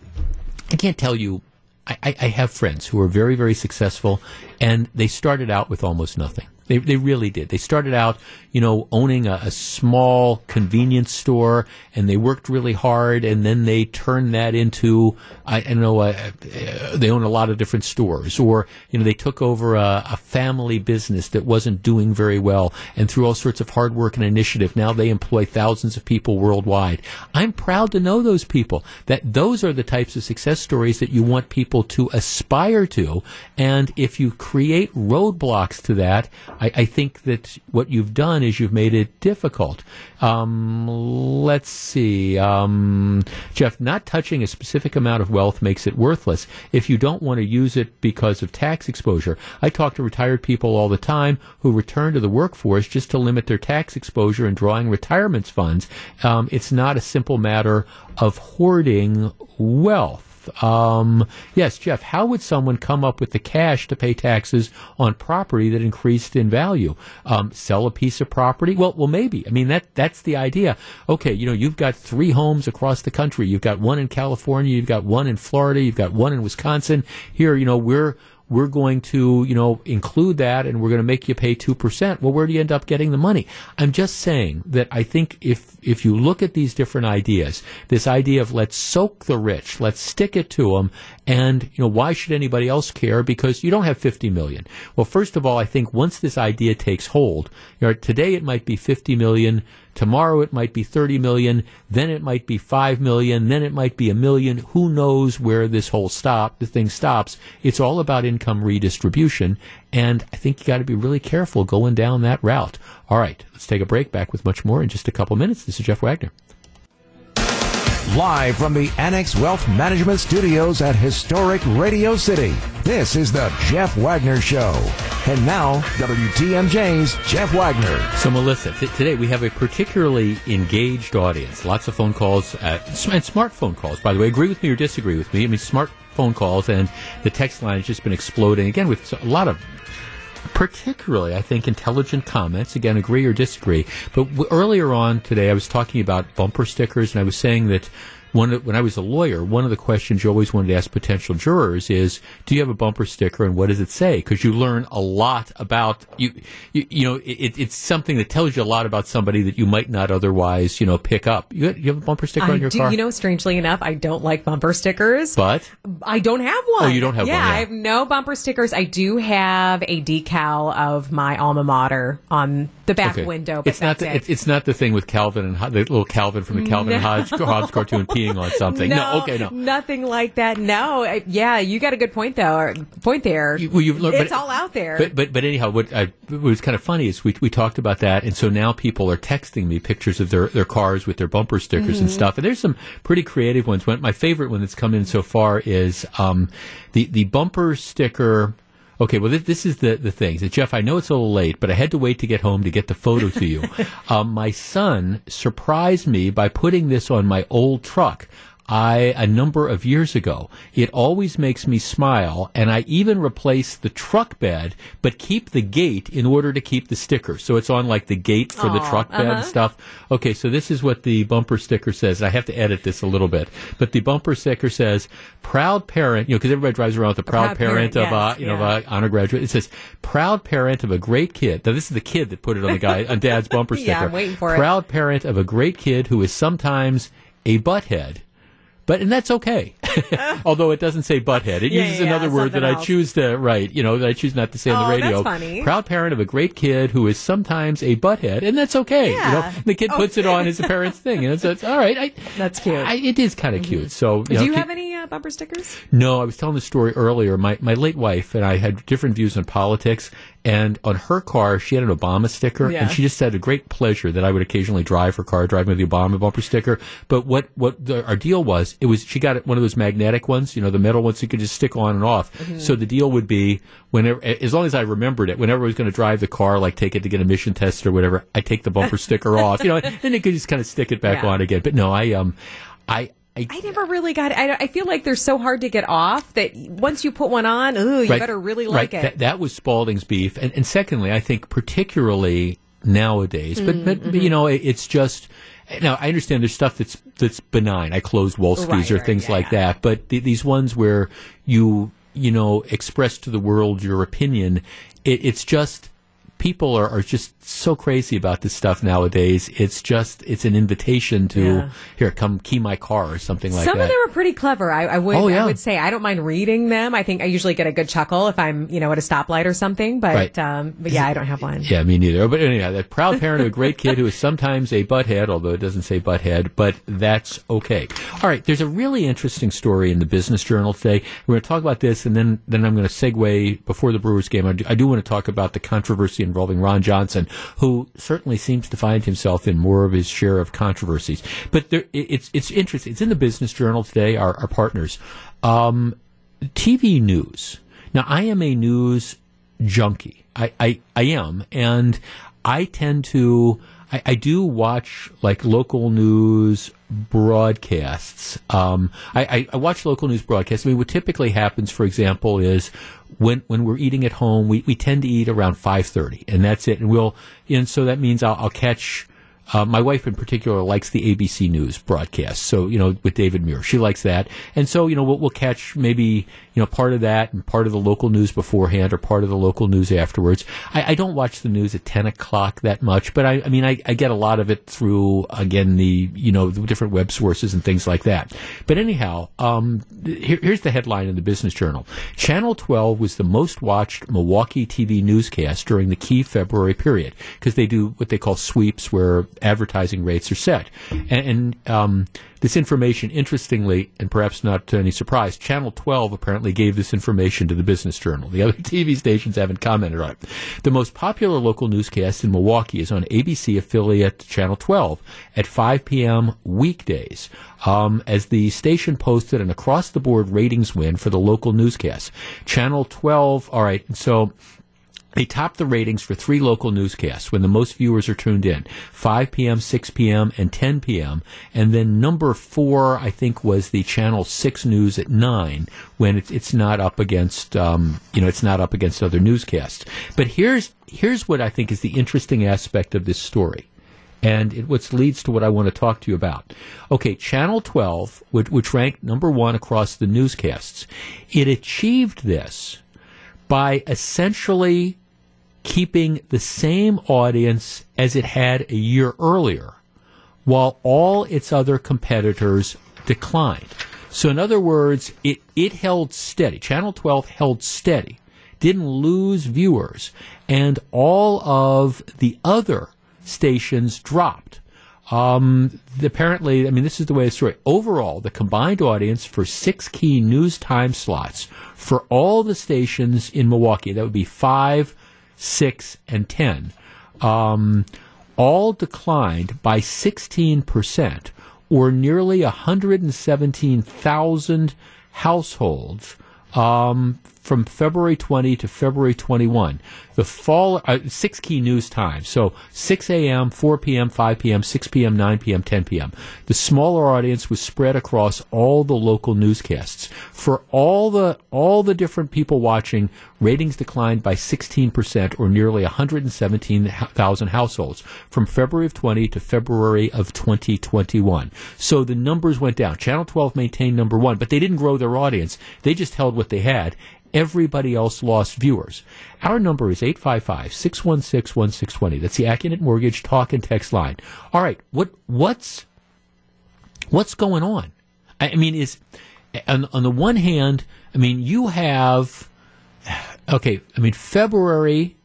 B: I can't tell you. I, I I have friends who are very, very successful, and they started out with almost nothing. They, they really did. They started out, you know, owning a, a small convenience store, and they worked really hard, and then they turned that into, I, I don't know, uh, uh, they own a lot of different stores, or you know, they took over a, a family business that wasn't doing very well, and through all sorts of hard work and initiative, now they employ thousands of people worldwide. I'm proud to know those people. That those are the types of success stories that you want people to aspire to, and if you create roadblocks to that, I, I think that what you've done is you've made it difficult. Um, let's see, um, Jeff. Not touching a specific amount of wealth makes it worthless. If you don't want to use it because of tax exposure, I talk to retired people all the time who return to the workforce just to limit their tax exposure and drawing retirement funds. Um, it's not a simple matter of hoarding wealth. Um, yes, Jeff, how would someone come up with the cash to pay taxes on property that increased in value? Um, sell a piece of property? Well, well, maybe. I mean, that, that's the idea. Okay, you know, you've got three homes across the country. You've got one in California. You've got one in Florida. You've got one in Wisconsin. Here, you know, we're, we're going to, you know, include that and we're going to make you pay 2%. Well, where do you end up getting the money? I'm just saying that I think if, if you look at these different ideas, this idea of let's soak the rich, let's stick it to them, and, you know, why should anybody else care? Because you don't have 50 million. Well, first of all, I think once this idea takes hold, you know, today it might be 50 million, Tomorrow it might be 30 million, then it might be 5 million, then it might be a million. Who knows where this whole stop, the thing stops. It's all about income redistribution. And I think you got to be really careful going down that route. All right. Let's take a break back with much more in just a couple minutes. This is Jeff Wagner.
A: Live from the Annex Wealth Management Studios at historic Radio City, this is the Jeff Wagner Show. And now, WTMJ's Jeff Wagner.
B: So, Melissa, today we have a particularly engaged audience. Lots of phone calls uh, and smartphone calls. By the way, agree with me or disagree with me. I mean, smart phone calls and the text line has just been exploding again with a lot of particularly, I think, intelligent comments. Again, agree or disagree. But w- earlier on today, I was talking about bumper stickers, and I was saying that one of, when I was a lawyer, one of the questions you always wanted to ask potential jurors is, "Do you have a bumper sticker, and what does it say?" Because you learn a lot about you. You, you know, it, it's something that tells you a lot about somebody that you might not otherwise, you know, pick up. You, you have a bumper sticker
K: I
B: on your
K: do,
B: car,
K: You know, strangely enough, I don't like bumper stickers.
B: but
K: I don't have one.
B: Oh, you don't have
K: yeah,
B: one, yeah.
K: I have no bumper stickers. I do have a decal of my alma mater on the back
B: Okay.
K: window, but
B: it's not the,
K: it.
B: it's, not the thing with Calvin and the little Calvin from the Calvin and
K: No.
B: Hobbes, Hobbes cartoon peeing on something. No, okay, no.
K: nothing like that. No, I, yeah, you got a good point though. Point there.
B: Well, you've learned,
K: it's
B: but-
K: all out there.
B: But but but anyhow, what, I, what was kind of funny is we we talked about that, and so now people are texting me pictures of their, their cars with their bumper stickers and
K: Mhm.
B: stuff. And there's some pretty creative ones. One, my favorite one that's come in so far is um, the the bumper sticker. Okay, well, this, this is the, the thing. Jeff, I know it's a little late, but I had to wait to get home to get the photo to you. um, my son surprised me by putting this on my old truck. I a number of years ago. It always makes me smile, and I even replace the truck bed, but keep the gate in order to keep the sticker. So it's on like the gate for the truck bed
K: uh-huh.
B: and stuff. Okay, so this is what the bumper sticker says. I have to edit this a little bit, but the bumper sticker says "proud parent." You know, because everybody drives around with a proud,
K: proud parent,
B: parent, of
K: yes,
B: a you know
K: yeah.
B: of a honor graduate. It says "proud parent of a great kid." Now this is the kid that put it on the guy on Dad's bumper sticker.
K: Yeah, I'm waiting for it.
B: Proud parent of a great kid who is sometimes a butthead. But and that's okay. Although it doesn't say butthead, it
K: Yeah,
B: uses
K: yeah,
B: another word that
K: something
B: I choose to write. You know that I choose not to say on
K: Oh,
B: the
K: that's
B: radio.
K: funny.
B: Proud parent of a great kid who is sometimes a butthead, and that's okay. You know,
K: Yeah.
B: the kid puts it on as a parent's thing, and it's, it's all right. I,
K: That's cute.
B: I, it is kind of cute. So
K: Do
B: know,
K: you
B: keep-
K: have any uh, bumper stickers?
B: no, I was telling the story earlier. My my late wife and I had different views on politics, and on her car she had an Obama sticker,
K: Yeah.
B: and she just said a great pleasure that I would occasionally drive her car, driving with the Obama bumper sticker. But what what the, our deal was, it was she got one of those magnetic ones, you know, the metal ones you could just stick on and off.
K: Mm-hmm.
B: So the deal would be whenever, as long as I remembered it, whenever I was going to drive the car, like take it to get a mission test or whatever, I take the bumper sticker off, you know, and it could just kind of stick it back
K: Yeah.
B: on again. But no, I um, I. I,
K: I never really got. I, I feel like they're so hard to get off that once you put one on, ooh, you
B: Right.
K: better really
B: Right.
K: like it.
B: That, that was Spalding's beef, and, and secondly, I think particularly nowadays, but, but
K: Mm-hmm.
B: you know, it, it's just. Now I understand there's stuff that's that's benign. I closed Wolski's
K: Right,
B: or
K: right,
B: things
K: yeah,
B: like that, but th- these ones where you you know express to the world your opinion, it, it's just people are, are just so crazy about this stuff nowadays. It's just it's an invitation to
K: Yeah.
B: here come key my car or something like
K: Some
B: that.
K: Some of them are pretty clever. I, I would.
B: Oh, yeah.
K: I would say I don't mind reading them. I think I usually get a good chuckle if I'm, you know, at a stoplight or something. But,
B: Right.
K: um, but yeah, I don't have one.
B: Yeah, me neither. But anyhow, that proud parent of a great kid who is sometimes a butthead, although it doesn't say butthead, but that's okay. All right, there's a really interesting story in the Business Journal today. We're going to talk about this, and then then I'm going to segue before the Brewers game. I do, I do want to talk about the controversy in involving Ron Johnson, who certainly seems to find himself in more of his share of controversies. But there, it's it's interesting. It's in the Business Journal today. Our, our partners, um, TV news. Now, I am a news junkie. I, I, I am, and I tend to. I, I do watch like local news broadcasts. Um, I, I, I watch local news broadcasts. I mean, what typically happens, for example, is when when we're eating at home, we, we tend to eat around five thirty, and that's it. And we'll and so that means I'll, I'll catch uh, my wife in particular likes the ABC News broadcast. So, you know, with David Muir, she likes that. And so, you know, we'll, we'll, catch maybe, you know, part of that and part of the local news beforehand or part of the local news afterwards. I, I don't watch the news at 10 o'clock that much, but I, I mean, I, I, get a lot of it through, again, the, you know, the different web sources and things like that. But anyhow, um, here, here's the headline in the Business Journal. Channel 12 was the most watched Milwaukee TV newscast during the key February period because they do what they call sweeps where advertising rates are set. And, and um, this information, interestingly, and perhaps not to any surprise, Channel 12 apparently gave this information to the Business Journal. The other TV stations haven't commented on it. The most popular local newscast in Milwaukee is on ABC affiliate Channel 12 at 5 p.m. weekdays. Um, as the station posted an across the board ratings win for the local newscast. Channel 12, all right, so they top the ratings for three local newscasts when the most viewers are tuned in 5 p.m., 6 p.m., and 10 p.m. And then number four, I think, was the Channel 6 News at 9 when it's, not up against, um, you know, it's not up against other newscasts. But here's, here's what I think is the interesting aspect of this story. And it what leads to what I want to talk to you about. Okay, Channel 12, which, which ranked number one across the newscasts, it achieved this by essentially keeping the same audience as it had a year earlier, while all its other competitors declined. So, in other words, it, it held steady. Channel 12 held steady, didn't lose viewers, and all of the other stations dropped. Um, apparently, I mean, this is the way the story. Overall, the combined audience for six key news time slots for all the stations in Milwaukee, that would be five, six, and 10, um, all declined by 16%, or nearly 117,000 households. Um, from February 20 to February 21. The fall, uh, six key news times. So 6 a.m., 4 p.m., 5 p.m., 6 p.m., 9 p.m., 10 p.m. The smaller audience was spread across all the local newscasts. For all the, all the different people watching, ratings declined by 16% or nearly 117,000 households from February of 20 to February of 2021. So the numbers went down. Channel 12 maintained number one, but they didn't grow their audience. They just held what they had everybody else lost viewers. Our number is 855-616-1620. That's the Accunet Mortgage talk and text line. All right, what what's what's going on? I mean, is on, on the one hand, I mean, you have okay, I mean February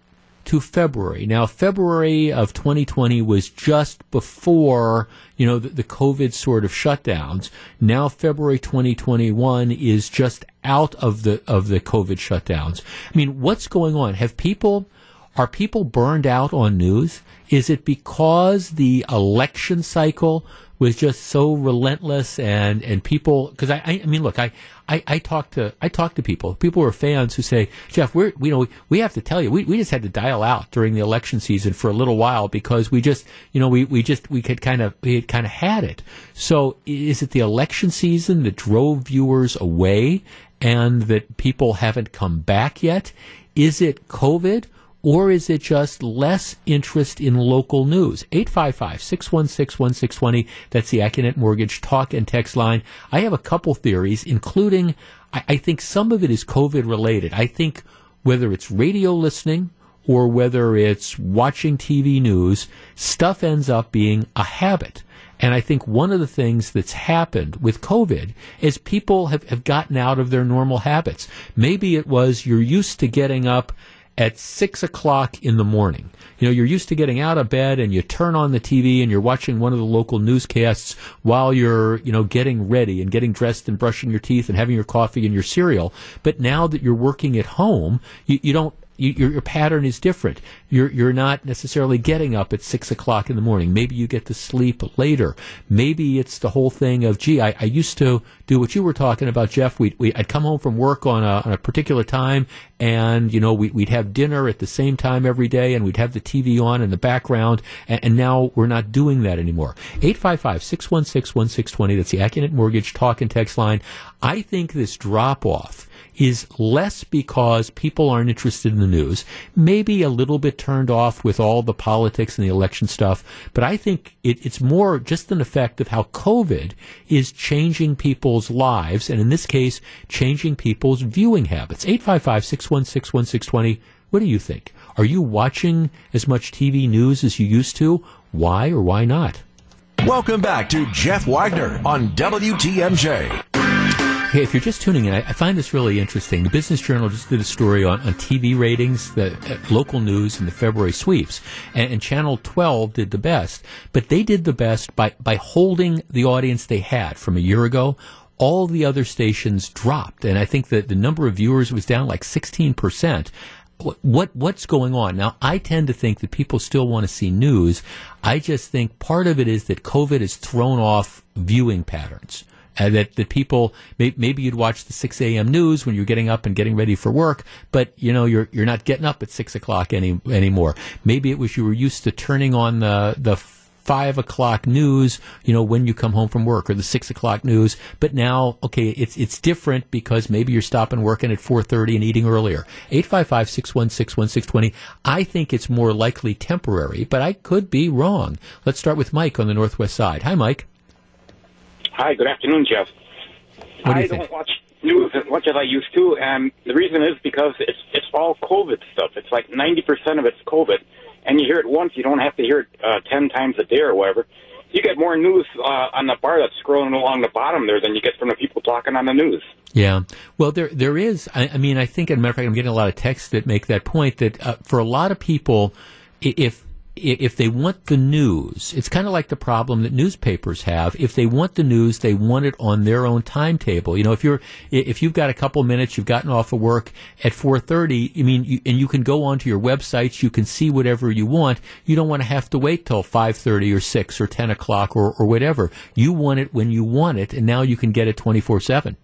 B: to February. Now, February of 2020 was just before, you know, the, the, COVID sort of shutdowns. Now, February 2021 is just out of the, of the COVID shutdowns. I mean, what's going on? Have people, are people burned out on news? Is it because the election cycle was just so relentless and, and people, cause I, I mean, look, I, I, I talk to I talk to people. People who are fans who say, Jeff, we're you know we have to tell you, we, we just had to dial out during the election season for a little while because we just you know we, we just we could kind of we had kind of had it. So is it the election season that drove viewers away and that people haven't come back yet? Is it COVID? Or is it just less interest in local news? 855 616 1620. That's the Accunet Mortgage talk and text line. I have a couple theories, including I, I think some of it is COVID related. I think whether it's radio listening or whether it's watching TV news, stuff ends up being a habit. And I think one of the things that's happened with COVID is people have, have gotten out of their normal habits. Maybe it was you're used to getting up at six o'clock in the morning. You know, you're used to getting out of bed and you turn on the TV and you're watching one of the local newscasts while you're, you know, getting ready and getting dressed and brushing your teeth and having your coffee and your cereal. But now that you're working at home, you, you don't you, your, your pattern is different. You're you're not necessarily getting up at six o'clock in the morning. Maybe you get to sleep later. Maybe it's the whole thing of, gee, I, I used to do what you were talking about, Jeff. We we I'd come home from work on a on a particular time, and you know we, we'd have dinner at the same time every day, and we'd have the TV on in the background, and, and now we're not doing that anymore. 855-616-1620. That's the Accunet Mortgage talk and text line. I think this drop off is less because people aren't interested in the news, maybe a little bit turned off with all the politics and the election stuff, but I think it, it's more just an effect of how COVID is changing people's lives, and in this case, changing people's viewing habits. 855 616 1620. What do you think? Are you watching as much TV news as you used to? Why or why not?
A: Welcome back to Jeff Wagner on WTMJ.
B: Hey, if you're just tuning in, I, I, find this really interesting. The Business Journal just did a story on, on TV ratings, the uh, local news, and the February sweeps. And, and, Channel 12 did the best, but they did the best by, by holding the audience they had from a year ago. All the other stations dropped, and I think that the number of viewers was down like 16% what what's going on now i tend to think that people still want to see news i just think part of it is that covid has thrown off viewing patterns uh, that that people may, maybe you'd watch the 6 a.m. news when you're getting up and getting ready for work, but you know you're you're not getting up at six o'clock any anymore. Maybe it was you were used to turning on the the five o'clock news, you know, when you come home from work or the six o'clock news. But now, okay, it's, it's different because maybe you're stopping working at 4.30 and eating earlier. 855-616-1620. I think it's more likely temporary, but I could be wrong. Let's start with Mike on the Northwest side. Hi, Mike.
L: Hi, good afternoon, Jeff.
B: Do
L: I
B: think?
L: don't watch news as much as I used to, and the reason is because it's it's all COVID stuff. It's like ninety percent of it's COVID, and you hear it once, you don't have to hear it uh, ten times a day or whatever. You get more news uh, on the bar that's scrolling along the bottom there than you get from the people talking on the news.
B: Yeah. Well, there there is. I, I mean, I think, as a matter of fact, I'm getting a lot of texts that make that point that uh, for a lot of people, if if they want the news, it's kind of like the problem that newspapers have. If they want the news, they want it on their own timetable. You know, if you're if you've got a couple minutes, you've gotten off of work at 4:30. I mean, you, and you can go onto your websites, you can see whatever you want. You don't want to have to wait till 5:30 or 6 or 10 o'clock or or whatever. You want it when you want it, and now you can get it 24 seven.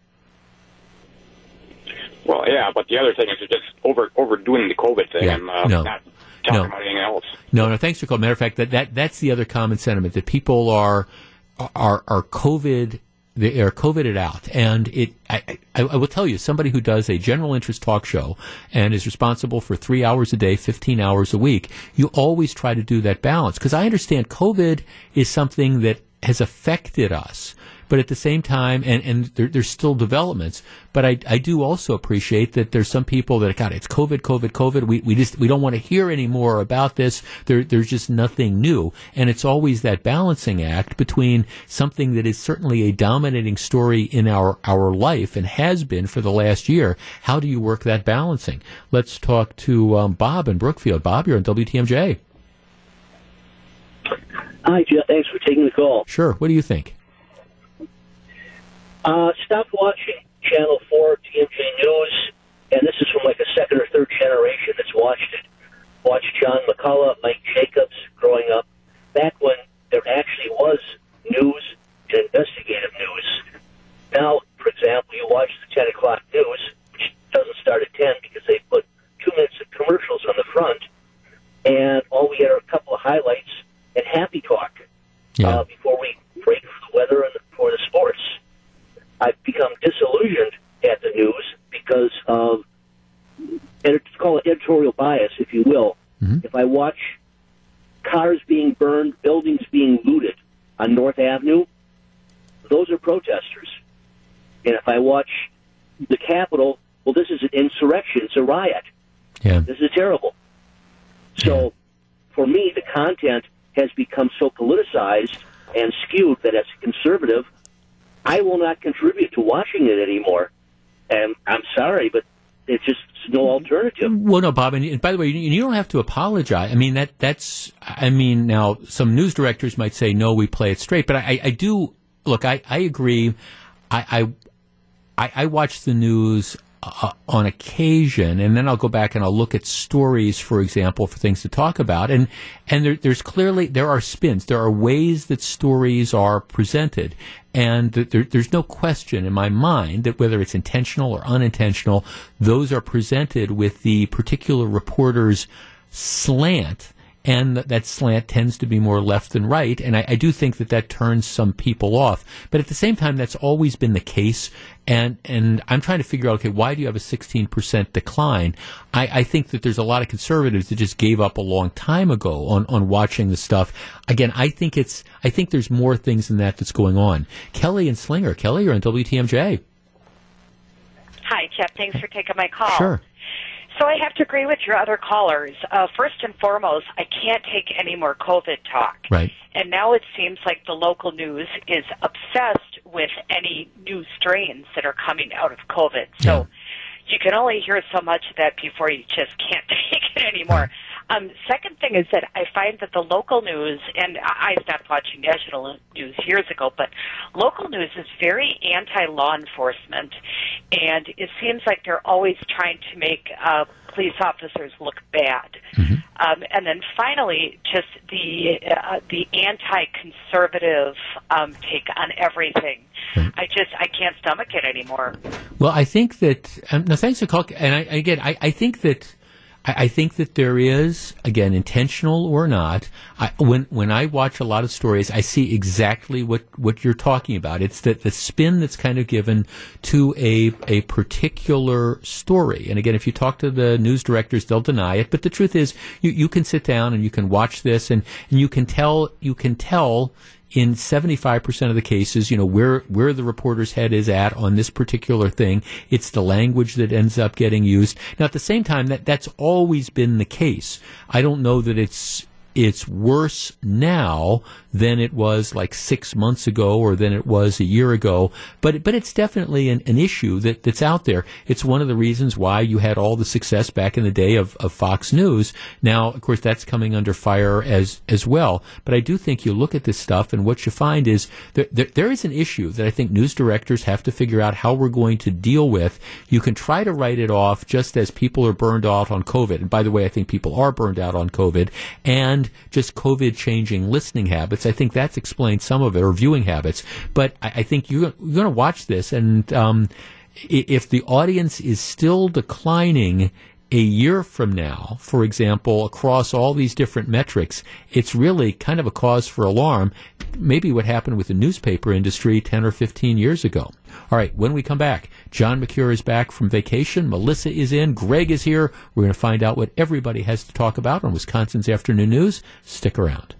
L: Well, yeah, but the other thing is they're just over overdoing the COVID thing
B: Yeah,
L: and uh,
B: no.
L: not talking
B: No.
L: about anything else.
B: No, no. Thanks for calling. Matter of fact, that, that that's the other common sentiment that people are are are COVID. They are COVIDed out, and it. I, I, I will tell you, somebody who does a general interest talk show and is responsible for three hours a day, fifteen hours a week. You always try to do that balance because I understand COVID is something that has affected us but at the same time, and, and there, there's still developments. But I, I do also appreciate that there's some people that God, it's COVID, COVID, COVID. We, we just we don't want to hear any more about this. There, there's just nothing new, and it's always that balancing act between something that is certainly a dominating story in our our life and has been for the last year. How do you work that balancing? Let's talk to um, Bob in Brookfield. Bob, you're on WTMJ.
M: Hi, Jeff. Thanks for taking the call.
B: Sure. What do you think?
M: Uh, stopped watching Channel 4 TMJ News, and this is from like a second or third generation that's watched it. Watched John McCullough, Mike Jacobs growing up, back when there actually was news and investigative news. Now, for example, you watch the 10 o'clock news, which doesn't start at 10 because they put two minutes of commercials on the front, and all we get are a couple of highlights and happy talk uh, before we break for the weather and for the sports. I've become disillusioned at the news because of, and it's called editorial bias, if you will. Mm-hmm. If I watch cars being burned, buildings being looted on North Avenue, those are protesters. And if I watch the Capitol, well, this is an insurrection. It's a riot.
B: Yeah.
M: This is terrible. So, for me, the content has become so politicized and skewed that as a conservative, I will not contribute to watching it anymore. And I'm sorry, but it's just no mm-hmm. alternative.
B: Well, no, Bob, and, by the way, you, you don't have to apologize. I mean, that that's. I mean, now some news directors might say, "No, we play it straight," but I, I do look. I, I agree. I, I I I watch the news uh, on occasion, and then I'll go back and I'll look at stories, for example, for things to talk about, and and there, there's clearly there are spins, there are ways that stories are presented, and there, there's no question in my mind that whether it's intentional or unintentional, those are presented with the particular reporter's slant and that slant tends to be more left than right. And I, I, do think that that turns some people off. But at the same time, that's always been the case. And and I'm trying to figure out, okay, why do you have a 16% decline? I, I think that there's a lot of conservatives that just gave up a long time ago on, on watching the stuff. Again, I think it's I think there's more things than that that's going on. Kelly and Slinger, Kelly, you're on WTMJ.
N: Hi, Jeff. Thanks for taking my call.
B: Sure.
N: So I have to agree with your other callers. Uh, first and foremost, I can't take any more COVID talk.
B: Right.
N: And now it seems like the local news is obsessed with any new strains that are coming out of COVID. So yeah. you can only hear so much of that before you just can't take it anymore. Um, second thing is that I find that the local news, and I stopped watching national news years ago, but local news is very anti-law enforcement, and it seems like they're always trying to make uh, police officers look bad. Mm-hmm. Um, and then finally, just the uh, the anti-conservative um, take on everything. Right. I just I can't stomach it anymore.
B: Well, I think that um, no, thanks for calling. And I, again, I, I think that I, I think that there is, again, intentional or not. I, when when I watch a lot of stories, I see exactly what, what you're talking about. It's that the spin that's kind of given to a a particular story. And again, if you talk to the news directors, they'll deny it. But the truth is, you, you can sit down and you can watch this, and, and you can tell you can tell in 75% of the cases, you know, where, where the reporter's head is at on this particular thing. It's the language that ends up getting used. Now, at the same time, that, that's always been the case. I don't know that it's, it's worse now than it was like six months ago or than it was a year ago. But but it's definitely an, an issue that, that's out there. It's one of the reasons why you had all the success back in the day of, of Fox News. Now, of course, that's coming under fire as as well. But I do think you look at this stuff and what you find is there, there, there is an issue that I think news directors have to figure out how we're going to deal with. You can try to write it off just as people are burned out on COVID. And by the way, I think people are burned out on COVID and just COVID changing listening habits. I think that's explained some of it, or viewing habits. But I, I think you're, you're going to watch this, and um, if the audience is still declining a year from now, for example, across all these different metrics, it's really kind of a cause for alarm. Maybe what happened with the newspaper industry 10 or 15 years ago. All right, when we come back, John Mercure is back from vacation. Melissa is in. Greg is here. We're going to find out what everybody has to talk about on Wisconsin's Afternoon News. Stick around.